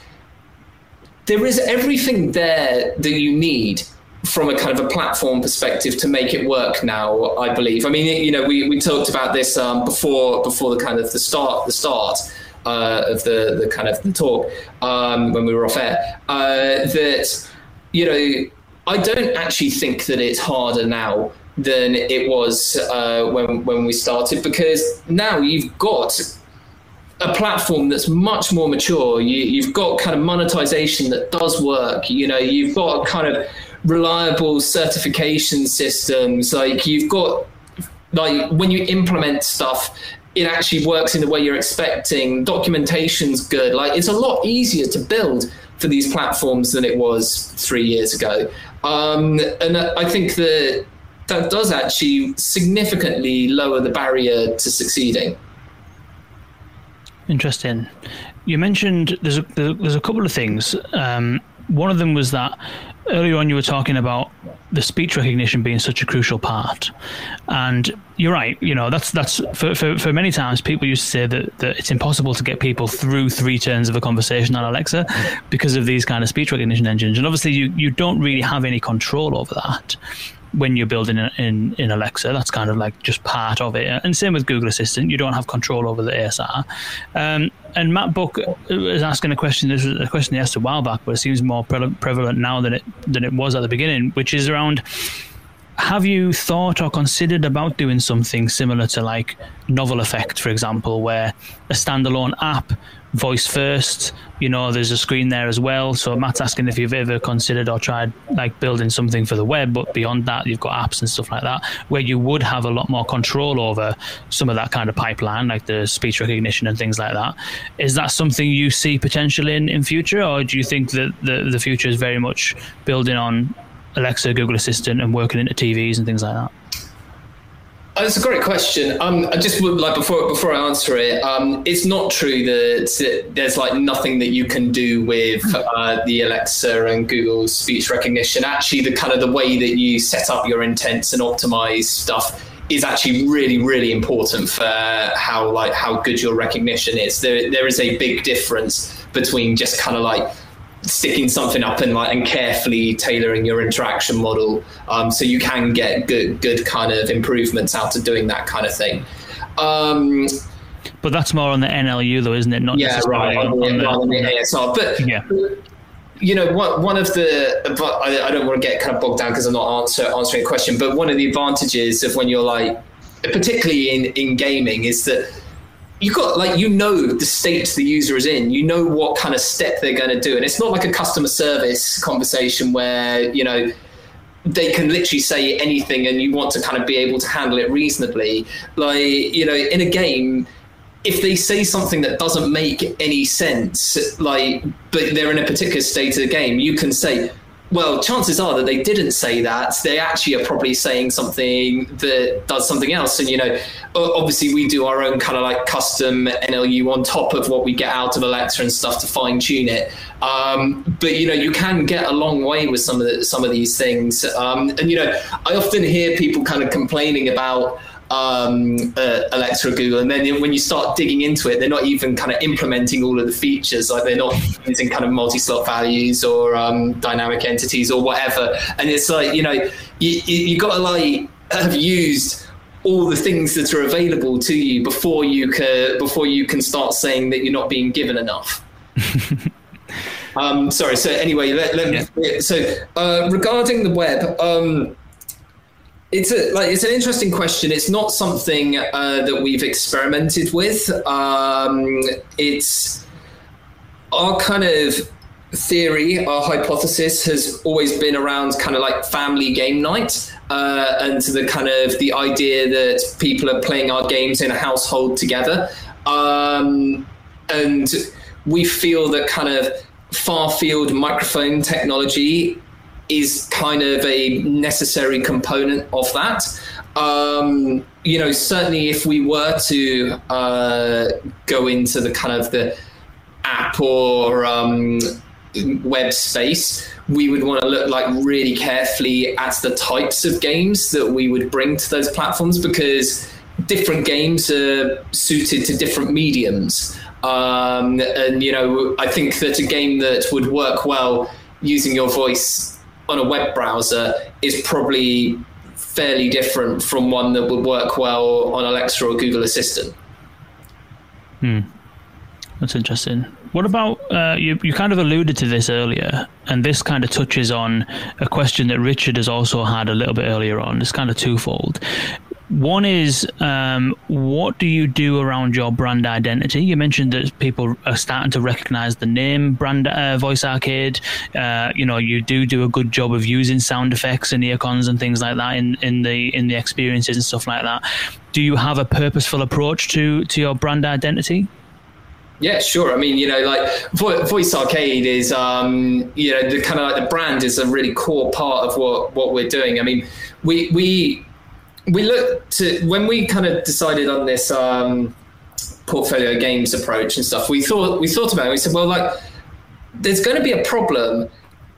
there is everything there that you need from a kind of a platform perspective to make it work now i believe. I mean you know we, we talked about this um, before before the kind of the start the start uh, of the the kind of the talk um, when we were off air uh, that you know i don't actually think that it's harder now than it was uh, when when we started because now you've got a platform that's much more mature. You, have got kind of monetization that does work. You know, you've got kind of reliable certification systems. Like you've got like when you implement stuff, it actually works in the way you're expecting. Documentation's good. Like it's a lot easier to build for these platforms than it was three years ago. Um, and I think that that does actually significantly lower the barrier to succeeding. Interesting. You mentioned there's a, there's a couple of things. Um, one of them was that earlier on you were talking about the speech recognition being such a crucial part, and you're right. You know that's that's for, for, for many times people used to say that, that it's impossible to get people through three turns of a conversation on Alexa because of these kind of speech recognition engines, and obviously you you don't really have any control over that when you're building in, in Alexa. That's kind of like just part of it. And same with Google Assistant, you don't have control over the ASR. Um, and Matt Book is asking a question. This was a question he asked a while back, but it seems more pre- prevalent now than it than it was at the beginning, which is around. Have you thought or considered about doing something similar to like Novel Effect, for example, where a standalone app voice first. You know, there's a screen there as well. So Matt's asking if you've ever considered or tried like building something for the web, but beyond that, you've got apps and stuff like that where you would have a lot more control over some of that kind of pipeline, like the speech recognition and things like that. Is that something you see potential in in future, or do you think that the the future is very much building on Alexa, Google Assistant, and working into TVs and things like that? That's a great question. Um, I just would like before before I answer it. Um, it's not true that there's like nothing that you can do with uh, the Alexa and Google speech recognition. Actually, the kind of the way that you set up your intents and optimize stuff is actually really really important for how like how good your recognition is. There there is a big difference between just kind of like sticking something up and like and carefully tailoring your interaction model um, so you can get good good kind of improvements out of doing that kind of thing um, But that's more on the NLU though, isn't it? Not yeah right on on the, the- on the ASR but Yeah. you know one, one of the but I, I don't want to get kind of bogged down because I'm not answer, answering a question but one of the advantages of when you're like particularly in in gaming is that you got like you know the state the user is in. You know what kind of step they're going to do. And it's not like a customer service conversation where you know they can literally say anything and you want to kind of be able to handle it reasonably. Like you know in a game if they say something that doesn't make any sense like but they're in a particular state of the game you can say well chances are that they didn't say that. They actually are probably saying something that does something else. And you know obviously we do our own kind of like custom nlu on top of what we get out of alexa and stuff to fine tune it. Um, but you know you can get a long way with some of the, some of these things. Um, and you know i often hear people kind of complaining about um, uh, Alexa or Google, and then when you start digging into it, they're not even kind of implementing all of the features. Like they're not using kind of multi-slot values or um, dynamic entities or whatever. And it's like you know you you, you got to like have used all the things that are available to you before you can before you can start saying that you're not being given enough. um, sorry. So anyway, let, let me, so uh, regarding the web. Um, it's a like it's an interesting question. It's not something uh, that we've experimented with. Um, it's our kind of theory, our hypothesis has always been around kind of like family game night uh, and the kind of the idea that people are playing our games in a household together. Um, and we feel that kind of far field microphone technology is kind of a necessary component of that. Um, you know, certainly if we were to uh, go into the kind of the app or um, web space, we would want to look like really carefully at the types of games that we would bring to those platforms because different games are suited to different mediums. Um, and you know, I think that a game that would work well using your voice on a web browser is probably fairly different from one that would work well on Alexa or Google Assistant. Hmm. That's interesting. What about uh, you? You kind of alluded to this earlier, and this kind of touches on a question that Richard has also had a little bit earlier on. It's kind of twofold. One is, um, what do you do around your brand identity? You mentioned that people are starting to recognize the name brand uh, Voice Arcade. Uh, you know, you do do a good job of using sound effects and earcons and things like that in, in the in the experiences and stuff like that. Do you have a purposeful approach to to your brand identity? Yeah, sure. I mean, you know, like Vo- Voice Arcade is, um, you know, the kind of like the brand is a really core part of what what we're doing. I mean, we we we looked to when we kind of decided on this um, portfolio games approach and stuff. We thought we thought about it. We said, well, like, there's going to be a problem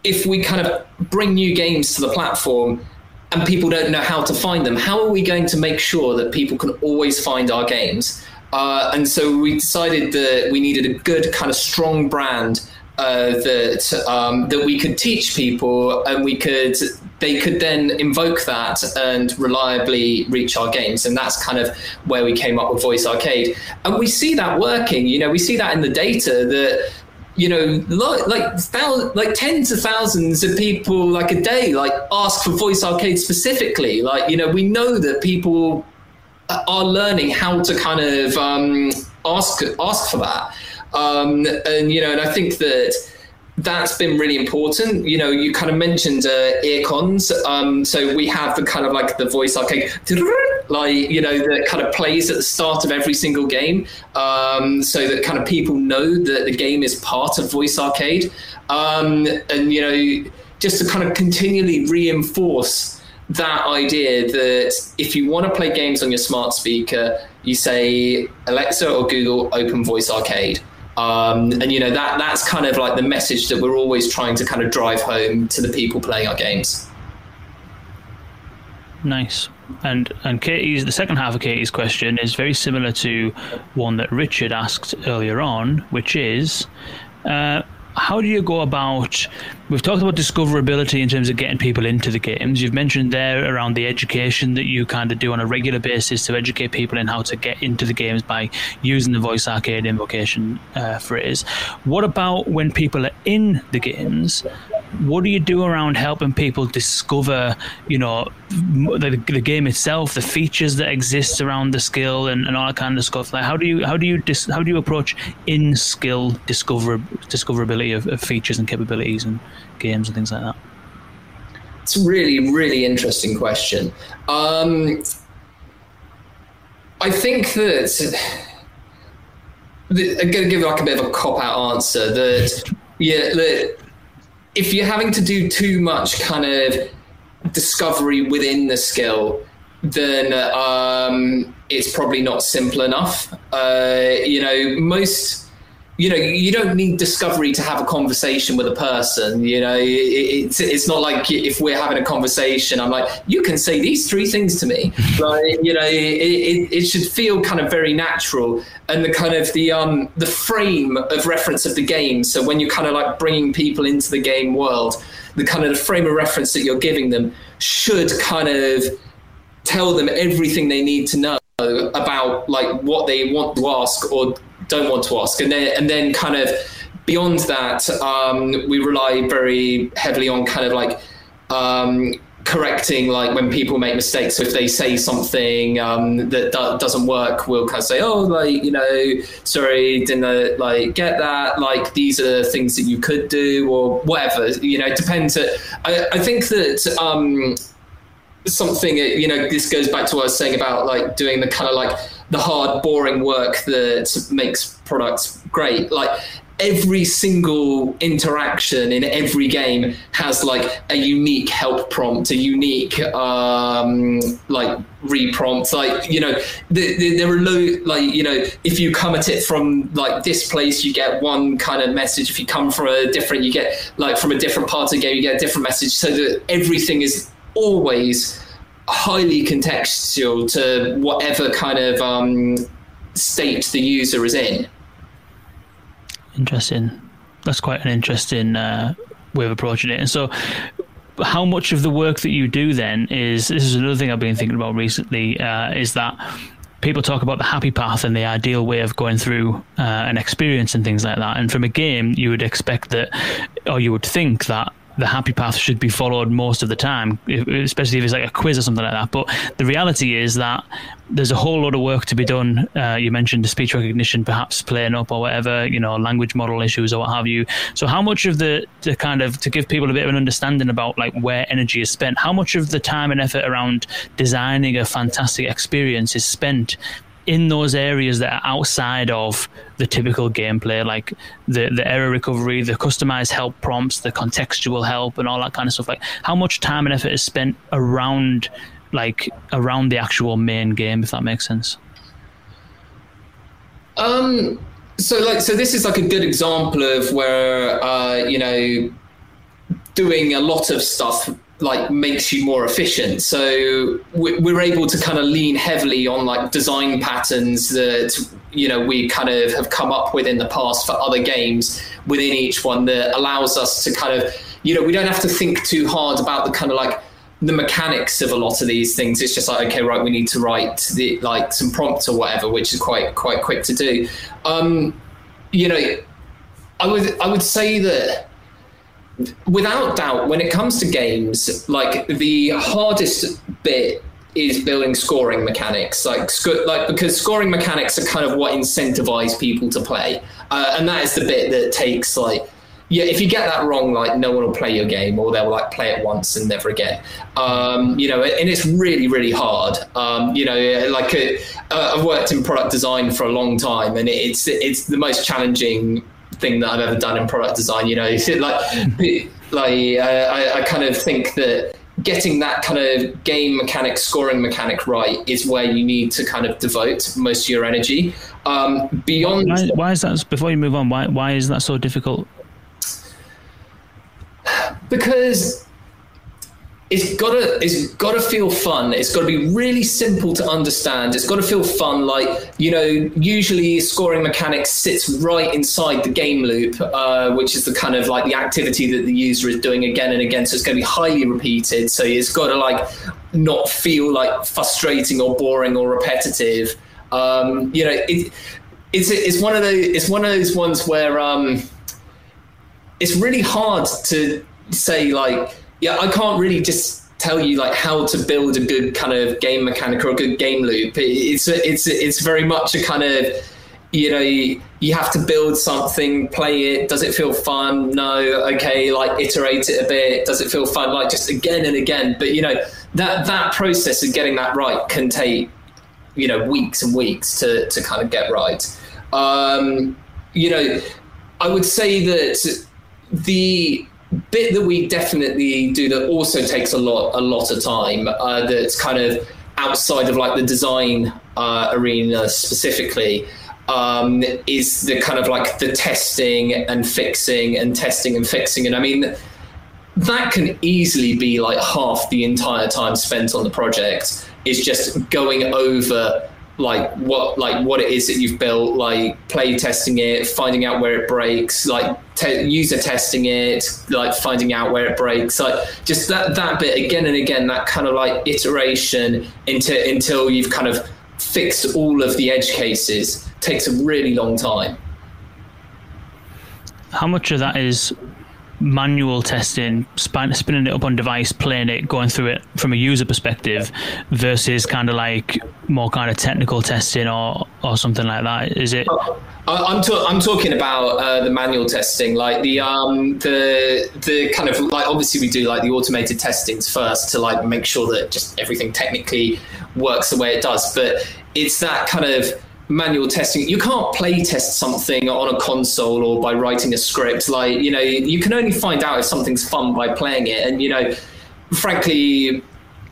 if we kind of bring new games to the platform and people don't know how to find them. How are we going to make sure that people can always find our games? Uh, and so we decided that we needed a good kind of strong brand uh, that um, that we could teach people, and we could they could then invoke that and reliably reach our games, and that's kind of where we came up with Voice Arcade, and we see that working. You know, we see that in the data that you know, like like, tens of thousands of people like a day like ask for Voice Arcade specifically. Like you know, we know that people are learning how to kind of um, ask ask for that. Um, and you know, and I think that that's been really important. You know, you kind of mentioned uh, ear cons. Um, so we have the kind of like the voice arcade, like you know, that kind of plays at the start of every single game, um, so that kind of people know that the game is part of voice arcade, um, and you know, just to kind of continually reinforce that idea that if you want to play games on your smart speaker, you say Alexa or Google open voice arcade. Um, and you know that that's kind of like the message that we're always trying to kind of drive home to the people playing our games. Nice. And and Katie's the second half of Katie's question is very similar to one that Richard asked earlier on, which is, uh, how do you go about we've talked about discoverability in terms of getting people into the games. You've mentioned there around the education that you kind of do on a regular basis to educate people in how to get into the games by using the voice arcade invocation uh, phrase. What about when people are in the games? What do you do around helping people discover, you know, the, the game itself, the features that exist around the skill and, and all that kind of stuff? Like, how do you how do you dis, how do you approach in skill discover discoverability of, of features and capabilities and games and things like that? It's a really really interesting question. Um, I think that. I'm going to give like a bit of a cop out answer that yeah that if you're having to do too much kind of discovery within the skill, then um, it's probably not simple enough. Uh, you know, most you know, you don't need discovery to have a conversation with a person. You know, it's it's not like if we're having a conversation, I'm like, you can say these three things to me. like, you know, it, it, it, should feel kind of very natural, and the kind of the um the frame of reference of the game. So when you're kind of like bringing people into the game world, the kind of the frame of reference that you're giving them should kind of tell them everything they need to know about like what they want to ask or don't want to ask, and then and then kind of beyond that, um, we rely very heavily on kind of like. Um, correcting like when people make mistakes. So if they say something um, that do- doesn't work we'll kind of say oh like you know sorry didn't like get that. Like these are things that you could do or whatever. You know it depends. I, I think that um, something you know this goes back to what i was saying about like doing the kind of like the hard, boring work that makes products great. Like every single interaction in every game has like a unique help prompt, a unique um, like reprompt. Like you know, the, the, there are low like you know, if you come at it from like this place, you get one kind of message. If you come from a different, you get like from a different part of the game, you get a different message. So that everything is always highly contextual to whatever kind of um, state the user is in. Interesting. That's quite an interesting uh, way of approaching it. And so, how much of the work that you do then is this is another thing I've been thinking about recently uh, is that people talk about the happy path and the ideal way of going through uh, an experience and things like that. And from a game, you would expect that, or you would think that the happy path should be followed most of the time, especially if it's like a quiz or something like that. But the reality is that there's a whole lot of work to be done. Uh, you mentioned the speech recognition, perhaps playing up or whatever, you know, language model issues or what have you. So, how much of the, the kind of to give people a bit of an understanding about like where energy is spent, how much of the time and effort around designing a fantastic experience is spent in those areas that are outside of the typical gameplay, like the the error recovery, the customized help prompts, the contextual help, and all that kind of stuff. Like how much time and effort is spent around like around the actual main game, if that makes sense. Um. So like so this is like a good example of where uh, you know doing a lot of stuff like makes you more efficient. So we're able to kind of lean heavily on like design patterns that you know we kind of have come up with in the past for other games within each one that allows us to kind of you know we don't have to think too hard about the kind of like the mechanics of a lot of these things. It's just like okay, right, we need to write the like some prompts or whatever, which is quite quite quick to do. Um, you know, I would I would say that without doubt, when it comes to games, like the hardest bit is building scoring mechanics, like sc- like because scoring mechanics are kind of what incentivize people to play, uh, and that is the bit that takes like yeah, if you get that wrong, like no one will play your game, or they'll like play it once and never again. Um, you know, and it's really, really hard. Um, you know, like uh, I've worked in product design for a long time, and it's it's the most challenging thing that I've ever done in product design. You know, like like uh, I, I kind of think that getting that kind of game mechanic, scoring mechanic right is where you need to kind of devote most of your energy. Um, beyond, Why, why is that? Before you move on, why why is that so difficult? because it's gotta it's gotta feel fun. It's gotta be really simple to understand. It's gotta feel fun. Like you know, usually scoring mechanics sits right inside the game loop, uh, which is the kind of like the activity that the user is doing again and again. So it's gonna be highly repeated. So it's gotta like not feel like frustrating or boring or repetitive. Um, you know, it, it's it's one of those it's one of those ones where um, it's really hard to say like yeah i can't really just tell you like how to build a good kind of game mechanic or a good game loop. It's it's it's very much a kind of you know you, have to build something play it. Does it feel fun? No. Okay like iterate it a bit. Does it feel fun? Like just again and again. But you know that that process of getting that right can take you know weeks and weeks to to kind of get right. Um you know i would say that the bit that we definitely do that also takes a lot a lot of time uh, that's kind of outside of like the design uh, arena specifically um, is the kind of like the testing and fixing and testing and fixing. And i mean that can easily be like half the entire time spent on the project is just going over like what like what it is that you've built like play testing it finding out where it breaks like te- user testing it like finding out where it breaks like just that that bit again and again that kind of like iteration into until you've kind of fixed all of the edge cases takes a really long time. How much of that is manual testing, span- spinning it up on device, playing it, going through it from a user perspective, versus kind of like more kind of technical testing or or something like that? Is it? I- I'm, ta- I'm talking about uh, the manual testing, like the um, the the kind of like obviously we do like the automated testings first to like make sure that just everything technically works the way it does. But it's that kind of manual testing. You can't play test something on a console or by writing a script. Like you know, you can only find out if something's fun by playing it. And you know, frankly,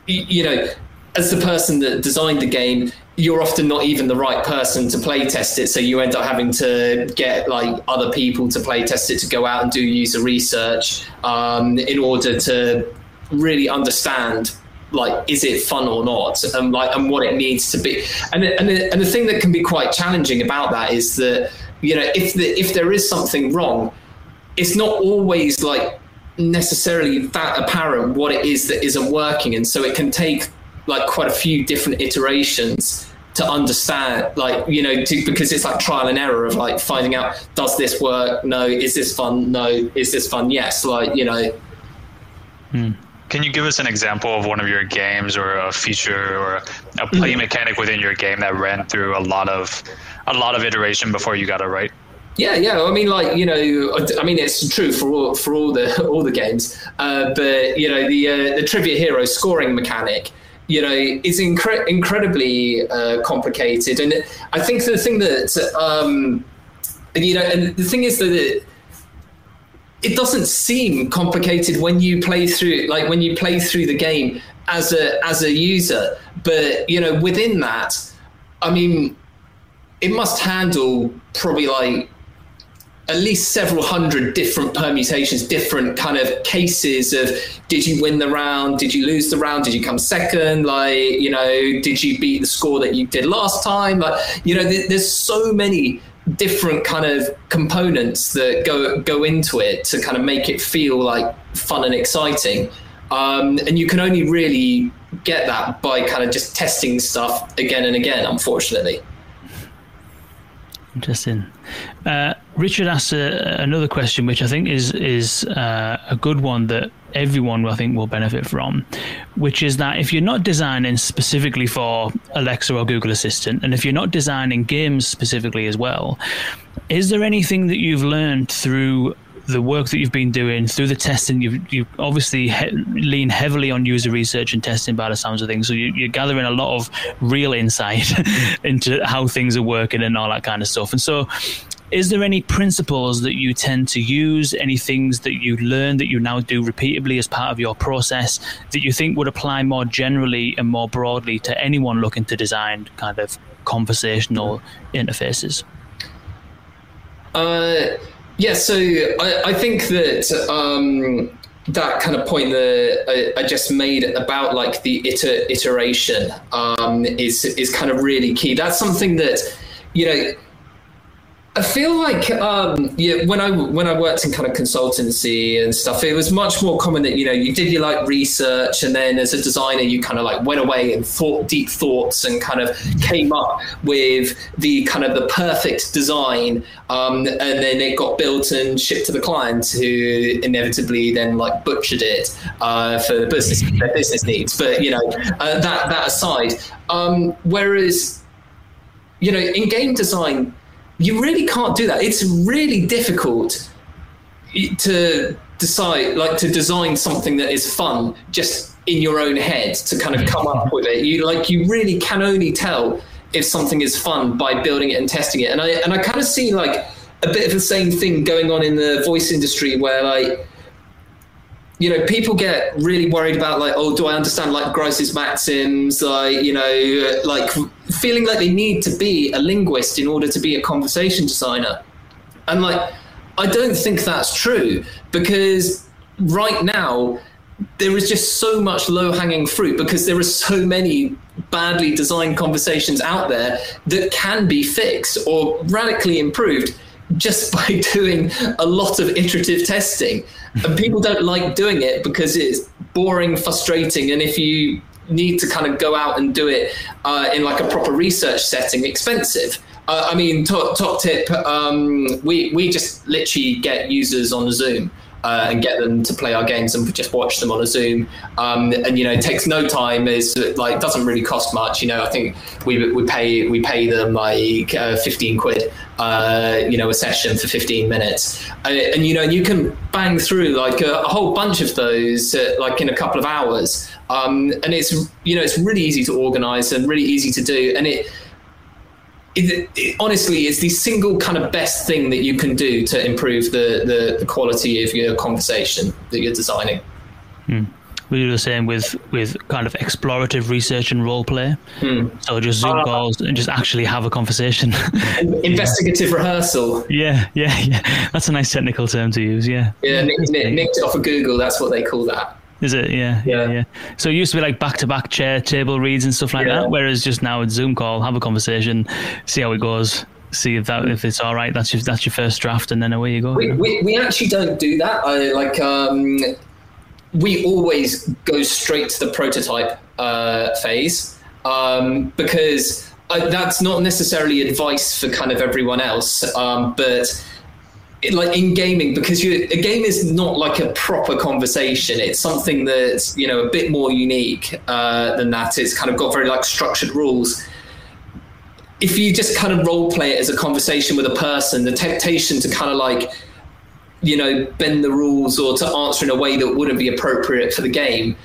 you know, as the person that designed the game, you're often not even the right person to play test it. So you end up having to get like other people to play test it to go out and do user research um, in order to really understand like is it fun or not? And like and what it needs to be. And and the, and the thing that can be quite challenging about that is that you know if the if there is something wrong it's not always like necessarily that apparent what it is that isn't working. And so it can take like quite a few different iterations to understand like you know to, because it's like trial and error of like finding out does this work? No. Is this fun? No. Is this fun? Yes. Like you know hmm. Can you give us an example of one of your games or a feature or a play mechanic within your game that ran through a lot of a lot of iteration before you got it right? Yeah, yeah. I mean, like you know, I mean, it's true for all for all the all the games. Uh, but you know, the uh, the trivia hero scoring mechanic, you know, is incre- incredibly uh, complicated. And I think the thing that um, you know, and the thing is that it, it doesn't seem complicated when you play through, like when you play through the game as a as a user. But you know, within that, I mean, it must handle probably like at least several hundred different permutations, different kind of cases of did you win the round, did you lose the round, did you come second, like you know, did you beat the score that you did last time, like you know, there, there's so many different kind of components that go go into it to kind of make it feel like fun and exciting. Um, and you can only really get that by kind of just testing stuff again and again, unfortunately. Interesting. Uh, Richard asked a, another question, which I think is is uh, a good one that everyone I think will benefit from, which is that if you're not designing specifically for Alexa or Google Assistant, and if you're not designing games specifically as well, is there anything that you've learned through the work that you've been doing through the testing, you you obviously he- lean heavily on user research and testing by the sounds of things. So you, you're gathering a lot of real insight into how things are working and all that kind of stuff. And so, is there any principles that you tend to use? Any things that you learn that you now do repeatedly as part of your process that you think would apply more generally and more broadly to anyone looking to design kind of conversational interfaces? Uh, yeah, so I, I think that um, that kind of point that I, I, just made about like the iter- iteration um, is is kind of really key. That's something that you know I feel like um, yeah, when I when I worked in kind of consultancy and stuff, it was much more common that you know you did your like research, and then as a designer, you kind of like went away and thought deep thoughts and kind of came up with the kind of the perfect design, um, and then it got built and shipped to the client, who inevitably then like butchered it uh, for the business their business needs. But you know uh, that that aside, um, whereas you know in game design you really can't do that. It's really difficult to decide, like to design something that is fun just in your own head to kind of come up with it. You like you really can only tell if something is fun by building it and testing it. And I and I kind of see like a bit of the same thing going on in the voice industry where like you know, people get really worried about like, oh, do I understand like Grice's maxims? Like, you know, like feeling like they need to be a linguist in order to be a conversation designer. And like, I don't think that's true because right now there is just so much low hanging fruit because there are so many badly designed conversations out there that can be fixed or radically improved just by doing a lot of iterative testing. And people don't like doing it because it's boring, frustrating, and if you need to kind of go out and do it uh, in like a proper research setting, expensive. Uh, I mean, top, top tip: um, we we just literally get users on Zoom uh, and get them to play our games and just watch them on a Zoom. Um, and you know, it takes no time. Is like doesn't really cost much. You know, I think we we pay we pay them like uh, fifteen quid. Uh, you know, a session for fifteen minutes, and, and you know, you can bang through like a, a whole bunch of those uh, like in a couple of hours. Um, and it's you know, it's really easy to organize and really easy to do, and it it, it, honestly it's the single kind of best thing that you can do to improve the, the, the quality of your conversation that you're designing. Hmm. We do the same with, with kind of explorative research and role play. Hmm. So just Zoom Uh, calls and just actually have a conversation. Investigative rehearsal. yeah, yeah, yeah. That's a nice technical term to use. Yeah. Yeah, nick, nick, nicked it off of Google. That's what they call that. Is it? Yeah, yeah, Yeah. yeah. So it used to be like back to back chair table reads and stuff like Yeah. that. Whereas just now it's Zoom call, have a conversation, see how it goes, see if that if it's all right. That's your that's your first draft, and then away you go. We, we, we actually don't do that. I, like um, we always go straight to the prototype uh, phase um, because uh, that's not necessarily advice for kind of everyone else, um, but. Like in gaming, because you, a game is not like a proper conversation. It's something that's you know a bit more unique uh, than that. It's kind of got very like structured rules if you just kind of role play it as a conversation with a person, the temptation to kind of like, you know, bend the rules or to answer in a way that wouldn't be appropriate for the game,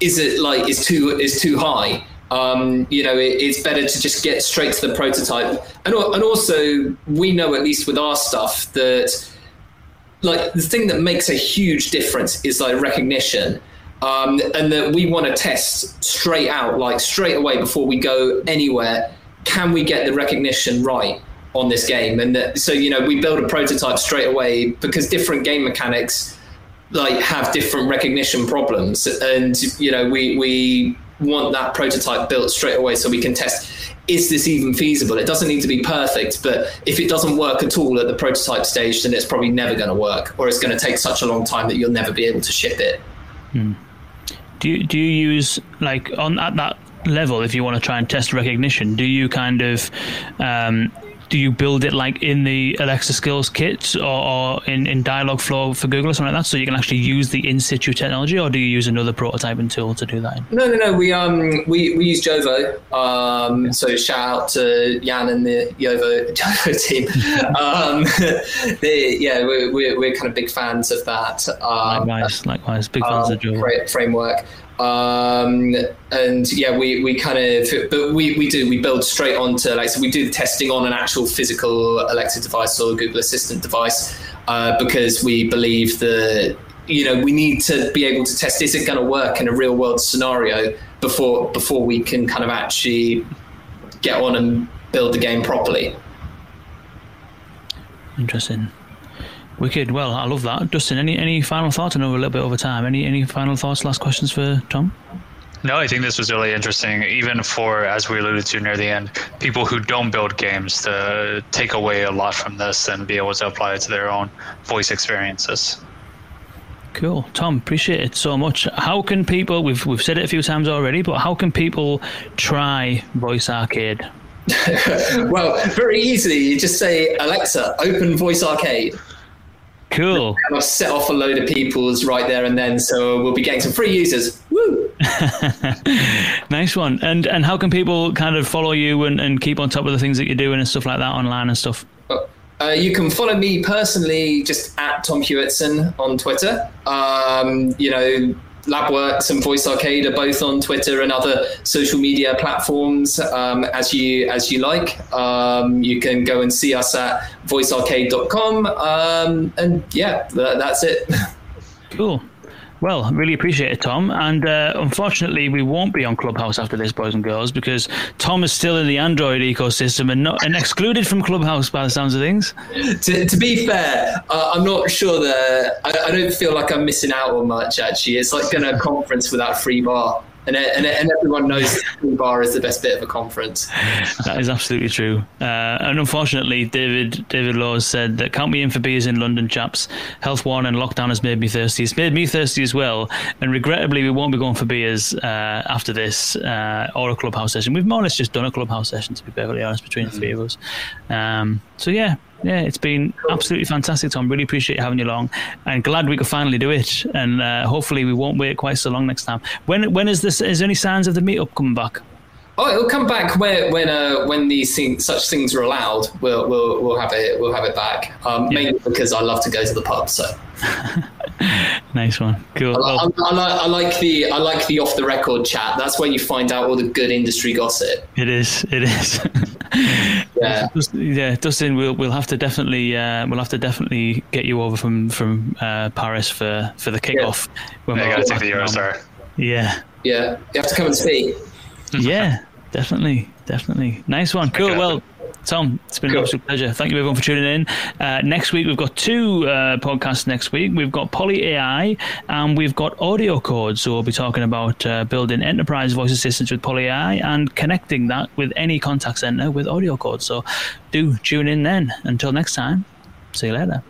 is it like is too is too high. Um, you know, it, it's better to just get straight to the prototype, and and also we know at least with our stuff that like the thing that makes a huge difference is like recognition. Um, and that we want to test straight out, like straight away before we go anywhere. Can we get the recognition right on this game? And that, so, you know, we build a prototype straight away because different game mechanics like have different recognition problems, and you know, we we want that prototype built straight away so we can test is this even feasible? It doesn't need to be perfect, but if it doesn't work at all at the prototype stage, then it's probably never going to work, or it's going to take such a long time that you'll never be able to ship it. Do you, do you use like on at that level if you want to try and test recognition? Do you kind of um, do you build it like in the Alexa Skills kit or, or in in Dialogflow for Google or something like that, so you can actually use the in situ technology, or do you use another prototyping tool to do that? In? No, no, no. We um we, we use Jovo. Um, so shout out to Jan and the Jovo Jovo team. um, they, yeah, we're, we're we're kind of big fans of that. Um, likewise, likewise, big fans um, of Jovo. framework. Um, and yeah, we, we kind of, but we, we do, we build straight onto like, so we do the testing on an actual physical Alexa device or Google Assistant device uh, because we believe that, you know, we need to be able to test is it going to work in a real world scenario before, before we can kind of actually get on and build the game properly. Interesting. Wicked. Well, I love that. Dustin, any any final thoughts? I know we're a little bit over time. Any any final thoughts? Last questions for Tom? No, I think this was really interesting, even for, as we alluded to near the end, people who don't build games to take away a lot from this and be able to apply it to their own voice experiences. Cool, Tom. Appreciate it so much. How can people? We've we've said it a few times already, but how can people try Voice Arcade? well, very easily. You just say, Alexa, open Voice Arcade. Cool. And I've set off a load of people's right there and then, so we'll be getting some free users. Woo! nice one. And and how can people kind of follow you and, and keep on top of the things that you're doing and stuff like that online and stuff? Uh, you can follow me personally just at Tom Hewitson on Twitter. Um, you know, LabWorks and Voice Arcade are both on Twitter and other social media platforms um, as you as you like. Um, you can go and see us at voicearcade.com. Um, and yeah, that, that's it. Cool. Well, really appreciate it, Tom. And uh, unfortunately, we won't be on Clubhouse after this, boys and girls, because Tom is still in the Android ecosystem and not and excluded from Clubhouse by the sounds of things. to, to be fair, uh, I'm not sure that I, I don't feel like I'm missing out on much. Actually, it's like going to a conference without free bar. And, and, and everyone knows the bar is the best bit of a conference. That is absolutely true. Uh, and unfortunately, David David Laws said that count me in for beers in London, chaps. Health one and lockdown has made me thirsty. It's made me thirsty as well. And regrettably, we won't be going for beers uh, after this uh, or a clubhouse session. We've more or less just done a clubhouse session, to be perfectly honest, between the three of us. Um, so yeah, yeah, it's been absolutely fantastic, Tom. Really appreciate having you along, and glad we could finally do it. And uh, hopefully, we won't wait quite so long next time. When when is this? Is there any signs of the meetup coming back? Oh, it'll come back when when uh, when these things, such things are allowed. We'll we'll we'll have it we'll have it back. Um, Mainly because I love to go to the pub. So Nice one, cool. I, Well, I, I, like, I like the I like the off the record chat. That's where you find out all the good industry gossip. it is, it is. Yeah. Dust- yeah, Dustin, we'll we'll have to definitely uh, we'll have to definitely get you over from from uh, Paris for for the kickoff. When Yeah, we're gotta take the back around. Eurostar. Yeah, Yeah, you have to come and speak. yeah, definitely, definitely. Nice one. Cool. Okay. Well, Tom, it's been Cool. an absolute pleasure. Thank you everyone for tuning in. Uh, next week we've got two uh, podcasts. Next week we've got PolyAI and we've got Audio Code. So we'll be talking about uh, building enterprise voice assistants with PolyAI and connecting that with any contact center with Audio Code. So do tune in then. Until next time, see you later.